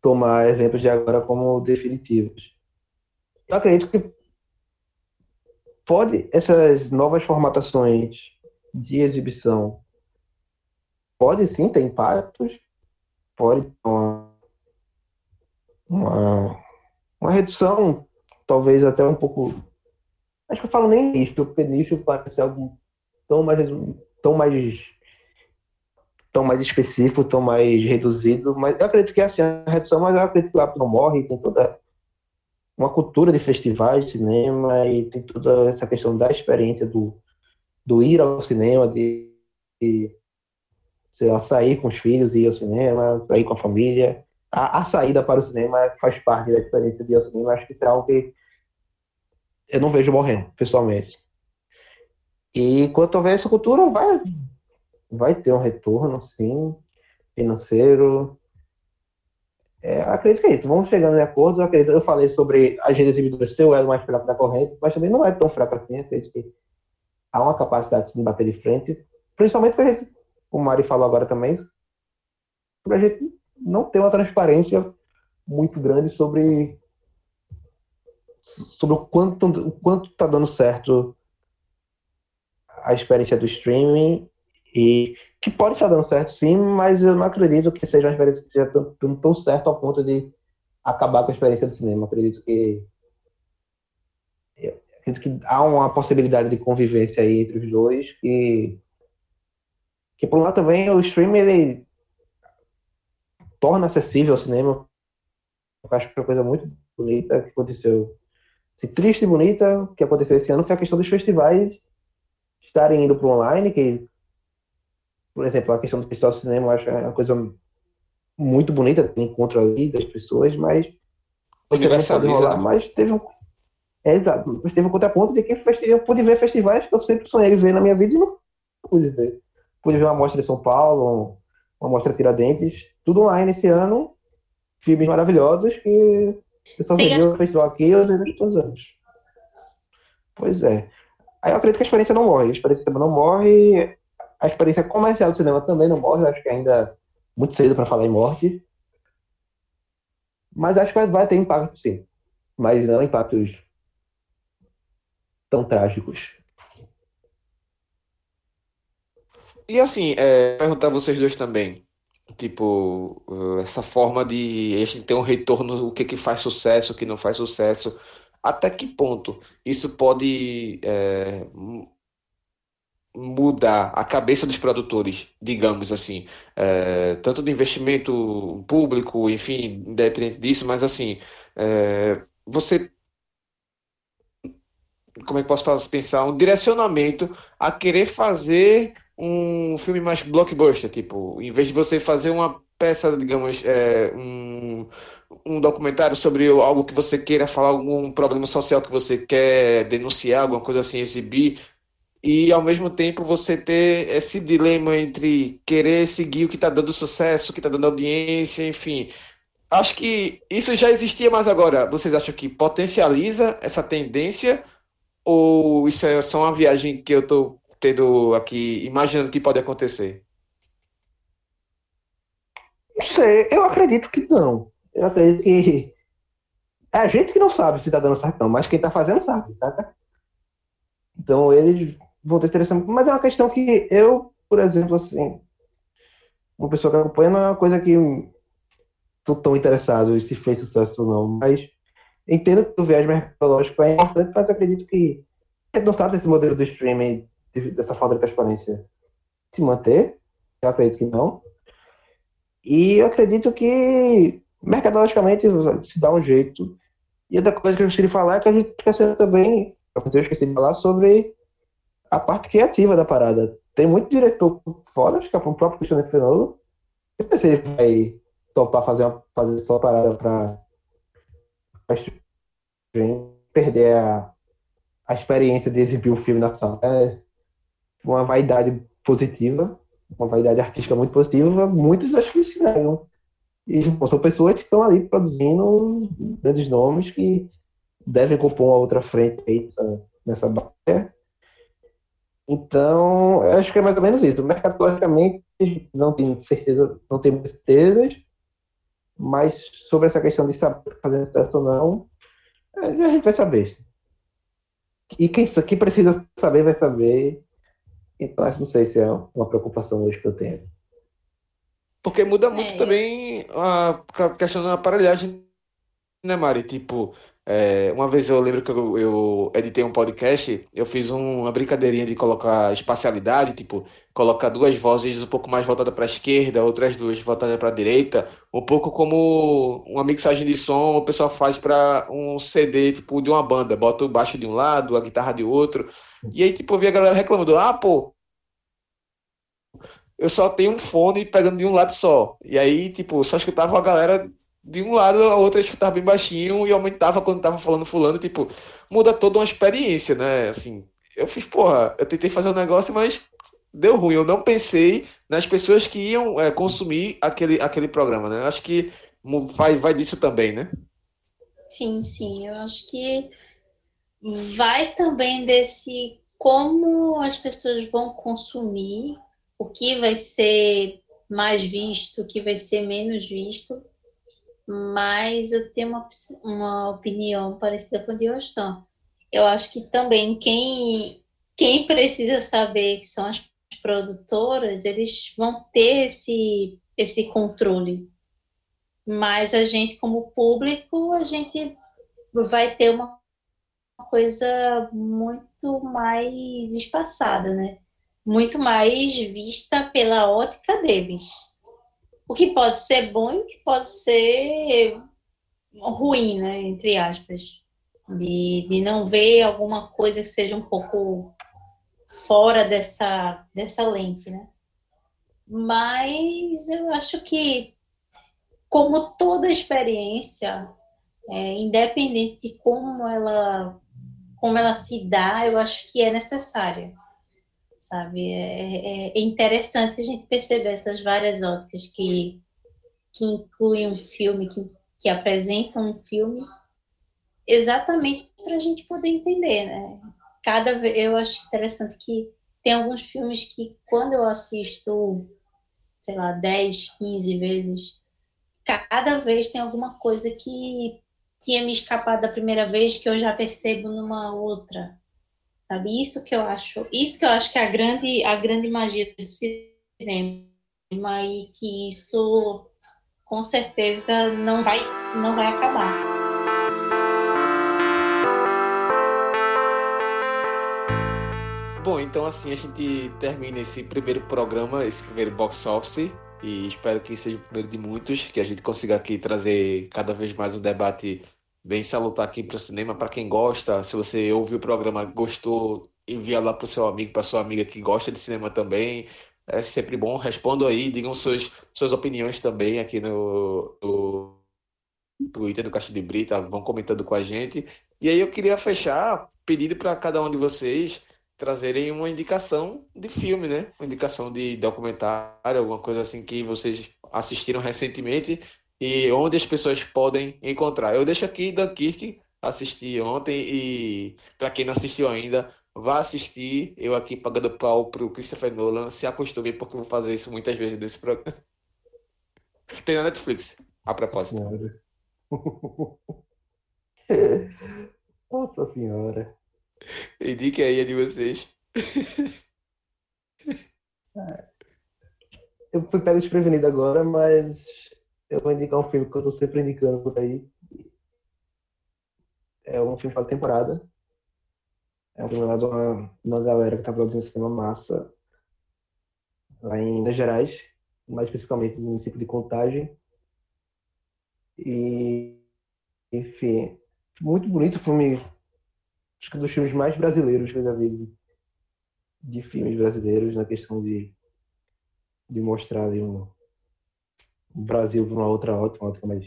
tomar exemplos de agora como definitivos. Eu acredito que pode essas novas formatações de exibição pode sim ter impactos, pode ter uma, uma, redução, talvez até um pouco. Acho que eu falo nem nicho, porque nicho parece algo tão mais, tão mais tão mais específico, tão mais reduzido, mas eu acredito que é assim, a redução, mas eu acredito que app não morre, tem toda uma cultura de festivais de cinema e tem toda essa questão da experiência do, do ir ao cinema, de, de sei lá, sair com os filhos e ir ao cinema, sair com a família. A, a, saída para o cinema faz parte da experiência de ir ao cinema. Acho que isso é algo que eu não vejo morrendo, pessoalmente. E quanto houver essa cultura, vai, vai ter um retorno, sim, financeiro. É, acredito que é isso. Vamos chegando em acordos. Eu, acredito, eu falei sobre a agenda exibidora ser o elo mais fraco da corrente, mas também não é tão fraco assim. Acredito que há uma capacidade de se bater de frente, principalmente porque a gente o Mari falou agora também, para a gente não ter uma transparência muito grande sobre, sobre o quanto o quanto está dando certo a experiência do streaming e que pode estar dando certo sim, mas eu não acredito que seja uma experiência que esteja tão, tão certo ao ponto de acabar com a experiência do cinema. Acredito que acredito que há uma possibilidade de convivência aí entre os dois que que por um lado também o streaming ele torna acessível o cinema. Eu acho que é uma coisa muito bonita que aconteceu. Triste e bonita que aconteceu esse ano foi a questão dos festivais estarem indo para o online, que, por exemplo, a questão do festival de cinema eu acho é uma coisa muito bonita, tem encontro ali das pessoas, mas Universaliza, rolar, né? mas teve um é, exato, mas teve um contraponto de que eu pude ver festivais que eu sempre sonhei ver na minha vida e não pude ver. Pude ver uma mostra de São Paulo, uma mostra Tiradentes, tudo online esse ano, filmes maravilhosos que eu só vejo o festival aqui eu vejo todos os anos. Pois é. Aí eu acredito que a experiência não morre, a experiência também não morre, a experiência comercial do cinema também não morre, eu acho que ainda é muito cedo para falar em morte. Mas acho que vai ter impacto sim. Mas não impactos tão trágicos. E assim, é, perguntar a vocês dois também, tipo, eh, essa forma de a gente ter um retorno, o que que faz sucesso, o que não faz sucesso, até que ponto isso pode é, mu- mudar a cabeça dos produtores, digamos assim, é, tanto do investimento público, enfim, independente disso, mas assim, é, você, como é que posso pensar, um direcionamento a querer fazer um filme mais blockbuster, tipo, em vez de você fazer uma peça, digamos, é, um, um documentário sobre algo que você queira falar, algum problema social que você quer denunciar, alguma coisa assim, exibir, e ao mesmo tempo você ter esse dilema entre querer seguir o que está dando sucesso, o que está dando audiência, enfim. Acho que isso já existia, mas agora vocês acham que potencializa essa tendência? Ou isso é só uma viagem que eu tô tendo aqui, imaginando que pode acontecer? Não sei, eu acredito que não. Eu acredito que é a gente que não sabe se tá dando certo, não, mas quem tá fazendo sabe, saca? Então eles vão ter interessante. Mas é uma questão que eu, por exemplo, assim, uma pessoa que acompanha não é uma coisa que tô tão interessado se fez sucesso ou não, mas entendo que o viés mercadológico é importante, mas acredito que a gente não sabe modelo do streaming, dessa falta de transparência, se manter. Eu acredito que não. E eu acredito que mercadologicamente se dá um jeito. E outra coisa que eu gostaria de falar é que a gente esqueceu também, eu esqueci de falar sobre a parte criativa da parada. Tem muito diretor foda, acho que é o próprio Cristiano Fenolo. Eu não sei se ele vai topar fazer, uma, fazer só parada pra, perder a, a experiência de exibir um filme na sala. É uma vaidade positiva, uma vaidade artística muito positiva, muitos acho que se negam. E são pessoas que estão ali produzindo grandes nomes que devem compor uma outra frente nessa, nessa batalha. Então, acho que é mais ou menos isso. Mercadologicamente, não tem certeza, não muitas certezas, mas sobre essa questão de saber fazer certo ou não, a gente vai saber. E quem, quem precisa saber, vai saber. Então, acho que não sei se é uma preocupação hoje que eu tenho. Porque muda muito É. também a questão da aparelhagem, né, Mari? Tipo, é, uma vez eu lembro que eu, eu editei um podcast, eu fiz um- uma brincadeirinha de colocar espacialidade, tipo, colocar duas vozes um pouco mais voltadas para a esquerda, outras duas voltadas para a direita, um pouco como uma mixagem de som o pessoal faz para um CD, tipo, de uma banda, bota o baixo de um lado, a guitarra de outro, e aí, tipo, eu vi a galera reclamando, ah, pô, eu só tenho um fone pegando de um lado só. E aí, tipo, só escutava a galera de um lado, a outra escutava bem baixinho e aumentava quando tava falando fulano, tipo, muda toda uma experiência, né? Assim, eu fiz, porra, eu tentei fazer um negócio, mas deu ruim. Eu não pensei nas pessoas que iam, é, consumir aquele, aquele programa, né? Acho que vai, vai disso também, né? Sim, sim, eu acho que vai também desse como as pessoas vão consumir, o que vai ser mais visto, o que vai ser menos visto, mas eu tenho uma, uma opinião parecida com a de Austin. Eu acho que também quem, quem precisa saber que são as produtoras, eles vão ter esse, esse controle. Mas a gente, como público, a gente vai ter uma coisa muito mais espaçada, né? Muito mais vista pela ótica deles. O que pode ser bom e o que pode ser ruim, né? Entre aspas. De, de não ver alguma coisa que seja um pouco fora dessa, dessa lente, né? Mas eu acho que, como toda experiência, é, independente de como ela, como ela se dá, eu acho que é necessária sabe? É, é, é, interessante a gente perceber essas várias óticas que, que incluem um filme, que, que apresentam um filme, exatamente para a gente poder entender, né? Cada vez, eu acho interessante que tem alguns filmes que quando eu assisto, sei lá, 10, 15 vezes, cada vez tem alguma coisa que tinha me escapado da primeira vez que eu já percebo numa outra, sabe? Isso que eu acho, isso que eu acho que é a grande, a grande magia do cinema e que isso com certeza não vai, não vai acabar. Bom, então assim a gente termina esse primeiro programa, esse primeiro box office e espero que seja o primeiro de muitos, que a gente consiga aqui trazer cada vez mais um debate bem salutar aqui para o cinema. Para quem gosta, se você ouviu o programa, gostou, envia lá para o seu amigo, para sua amiga que gosta de cinema também. É sempre bom. Respondam aí, digam suas, suas opiniões também aqui no, no Twitter do Caixa de Brita, vão comentando com a gente. E aí eu queria fechar pedindo para cada um de vocês trazerem uma indicação de filme, né? Uma indicação de documentário, alguma coisa assim que vocês assistiram recentemente e onde as pessoas podem encontrar. Eu deixo aqui Dunkirk, assisti ontem e para quem não assistiu ainda, vá assistir. Eu aqui pagando pau pro Christopher Nolan, se acostume porque eu vou fazer isso muitas vezes nesse programa. <laughs> Tem na Netflix, a propósito. <laughs> Nossa senhora. Indique aí a de vocês. Eu fui pego desprevenido agora, mas eu vou indicar um filme que eu tô sempre indicando por aí. É um filme para temporada. É um filme lá de uma, uma galera que tá produzindo cinema massa lá em Minas Gerais, mais especificamente no município de Contagem. E, enfim, muito bonito o filme. Acho que é um dos filmes mais brasileiros que eu já vi de filmes brasileiros na questão de, de mostrar ali um, o Brasil para uma outra ótica, uma ótica mais,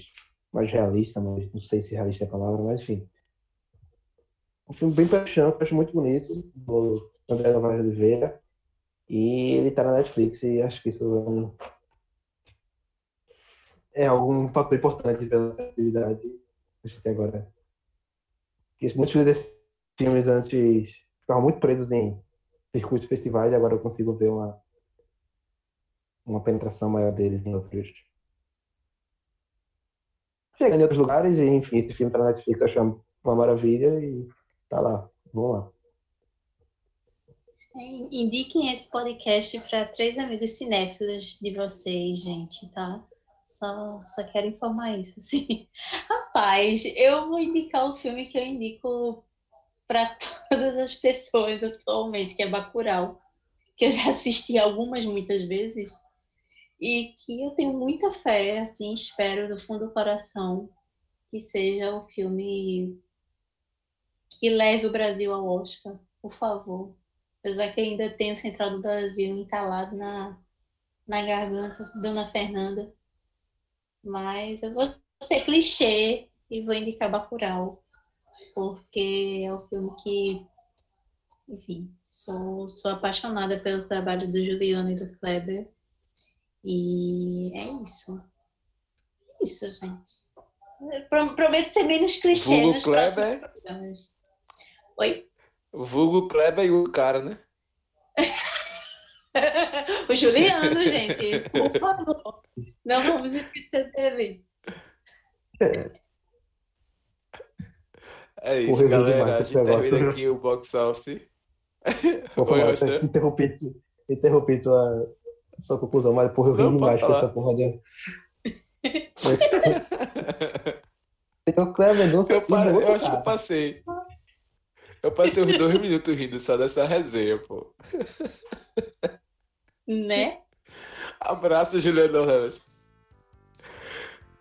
mais realista, mas não sei se realista é a palavra, mas enfim. Um filme bem paixão, eu acho muito bonito, do André Novaes Oliveira. E ele está na Netflix e acho que isso é, um, é algum fator importante pela atividade que agora. Porque muitos desses filmes antes ficavam muito presos em circuitos festivais e agora eu consigo ver uma, uma penetração maior deles em outros chegando em outros lugares, e enfim, esse filme tá na Netflix, acho uma maravilha e tá lá. Vamos lá. Indiquem esse podcast para três amigos cinéfilos de vocês, gente, tá? Só, só quero informar isso, <laughs> assim. Rapaz, eu vou indicar o filme que eu indico para todas as pessoas atualmente, que é Bacurau, que eu já assisti algumas, muitas vezes e que eu tenho muita fé, assim, espero do fundo do coração que seja o filme que leve o Brasil ao Oscar, por favor. Apesar que ainda tem o Central do Brasil entalado na, na garganta, Dona Fernanda. Mas eu vou ser clichê e vou indicar Bacurau, porque é o filme que, enfim, sou, sou apaixonada pelo trabalho do Juliano e do Kleber e é isso. É isso, gente. Prometo ser menos clichê Vulgo nos Kleber. próximos Oi? O vulgo Kleber e o cara, né? <laughs> o Juliano, gente. Por favor. Não vamos esquecer dele. É isso, galera. A gente termina aqui o box office. Interrompi, interrompi tua, sua conclusão, mas porra, eu ri demais com essa porra dele. <laughs> eu, Cleber, não eu, pare, eu acho que eu passei. Eu passei uns dois minutos rindo só dessa resenha, pô. Né? Abraço, Juliano Ramos.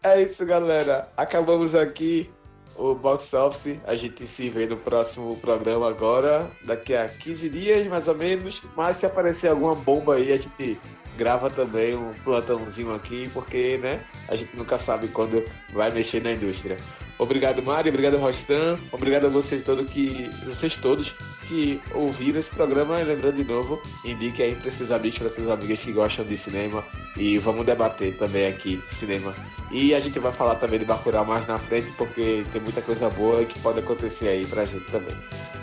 É isso, galera. Acabamos aqui o Box Office. A gente se vê no próximo programa agora, daqui a 15 dias mais ou menos. Mas se aparecer alguma bomba aí, a gente grava também um plantãozinho aqui, porque né, a gente nunca sabe quando vai mexer na indústria. Obrigado, Mari, obrigado, Rostan, obrigado a vocês todos que, vocês todos que ouviram esse programa. E lembrando de novo, indique aí para esses amigos, para essas amigas que gostam de cinema e vamos debater também aqui cinema. E a gente vai falar também de Bacurau mais na frente, porque tem muita coisa boa que pode acontecer aí pra gente também.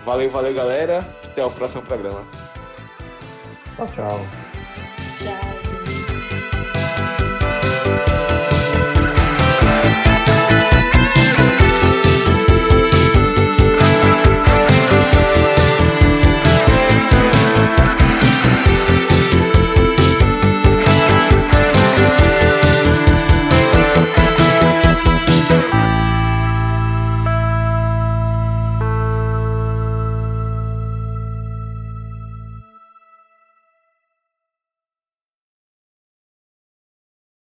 Valeu, valeu, galera. Até o próximo programa. Tchau, tchau. sky.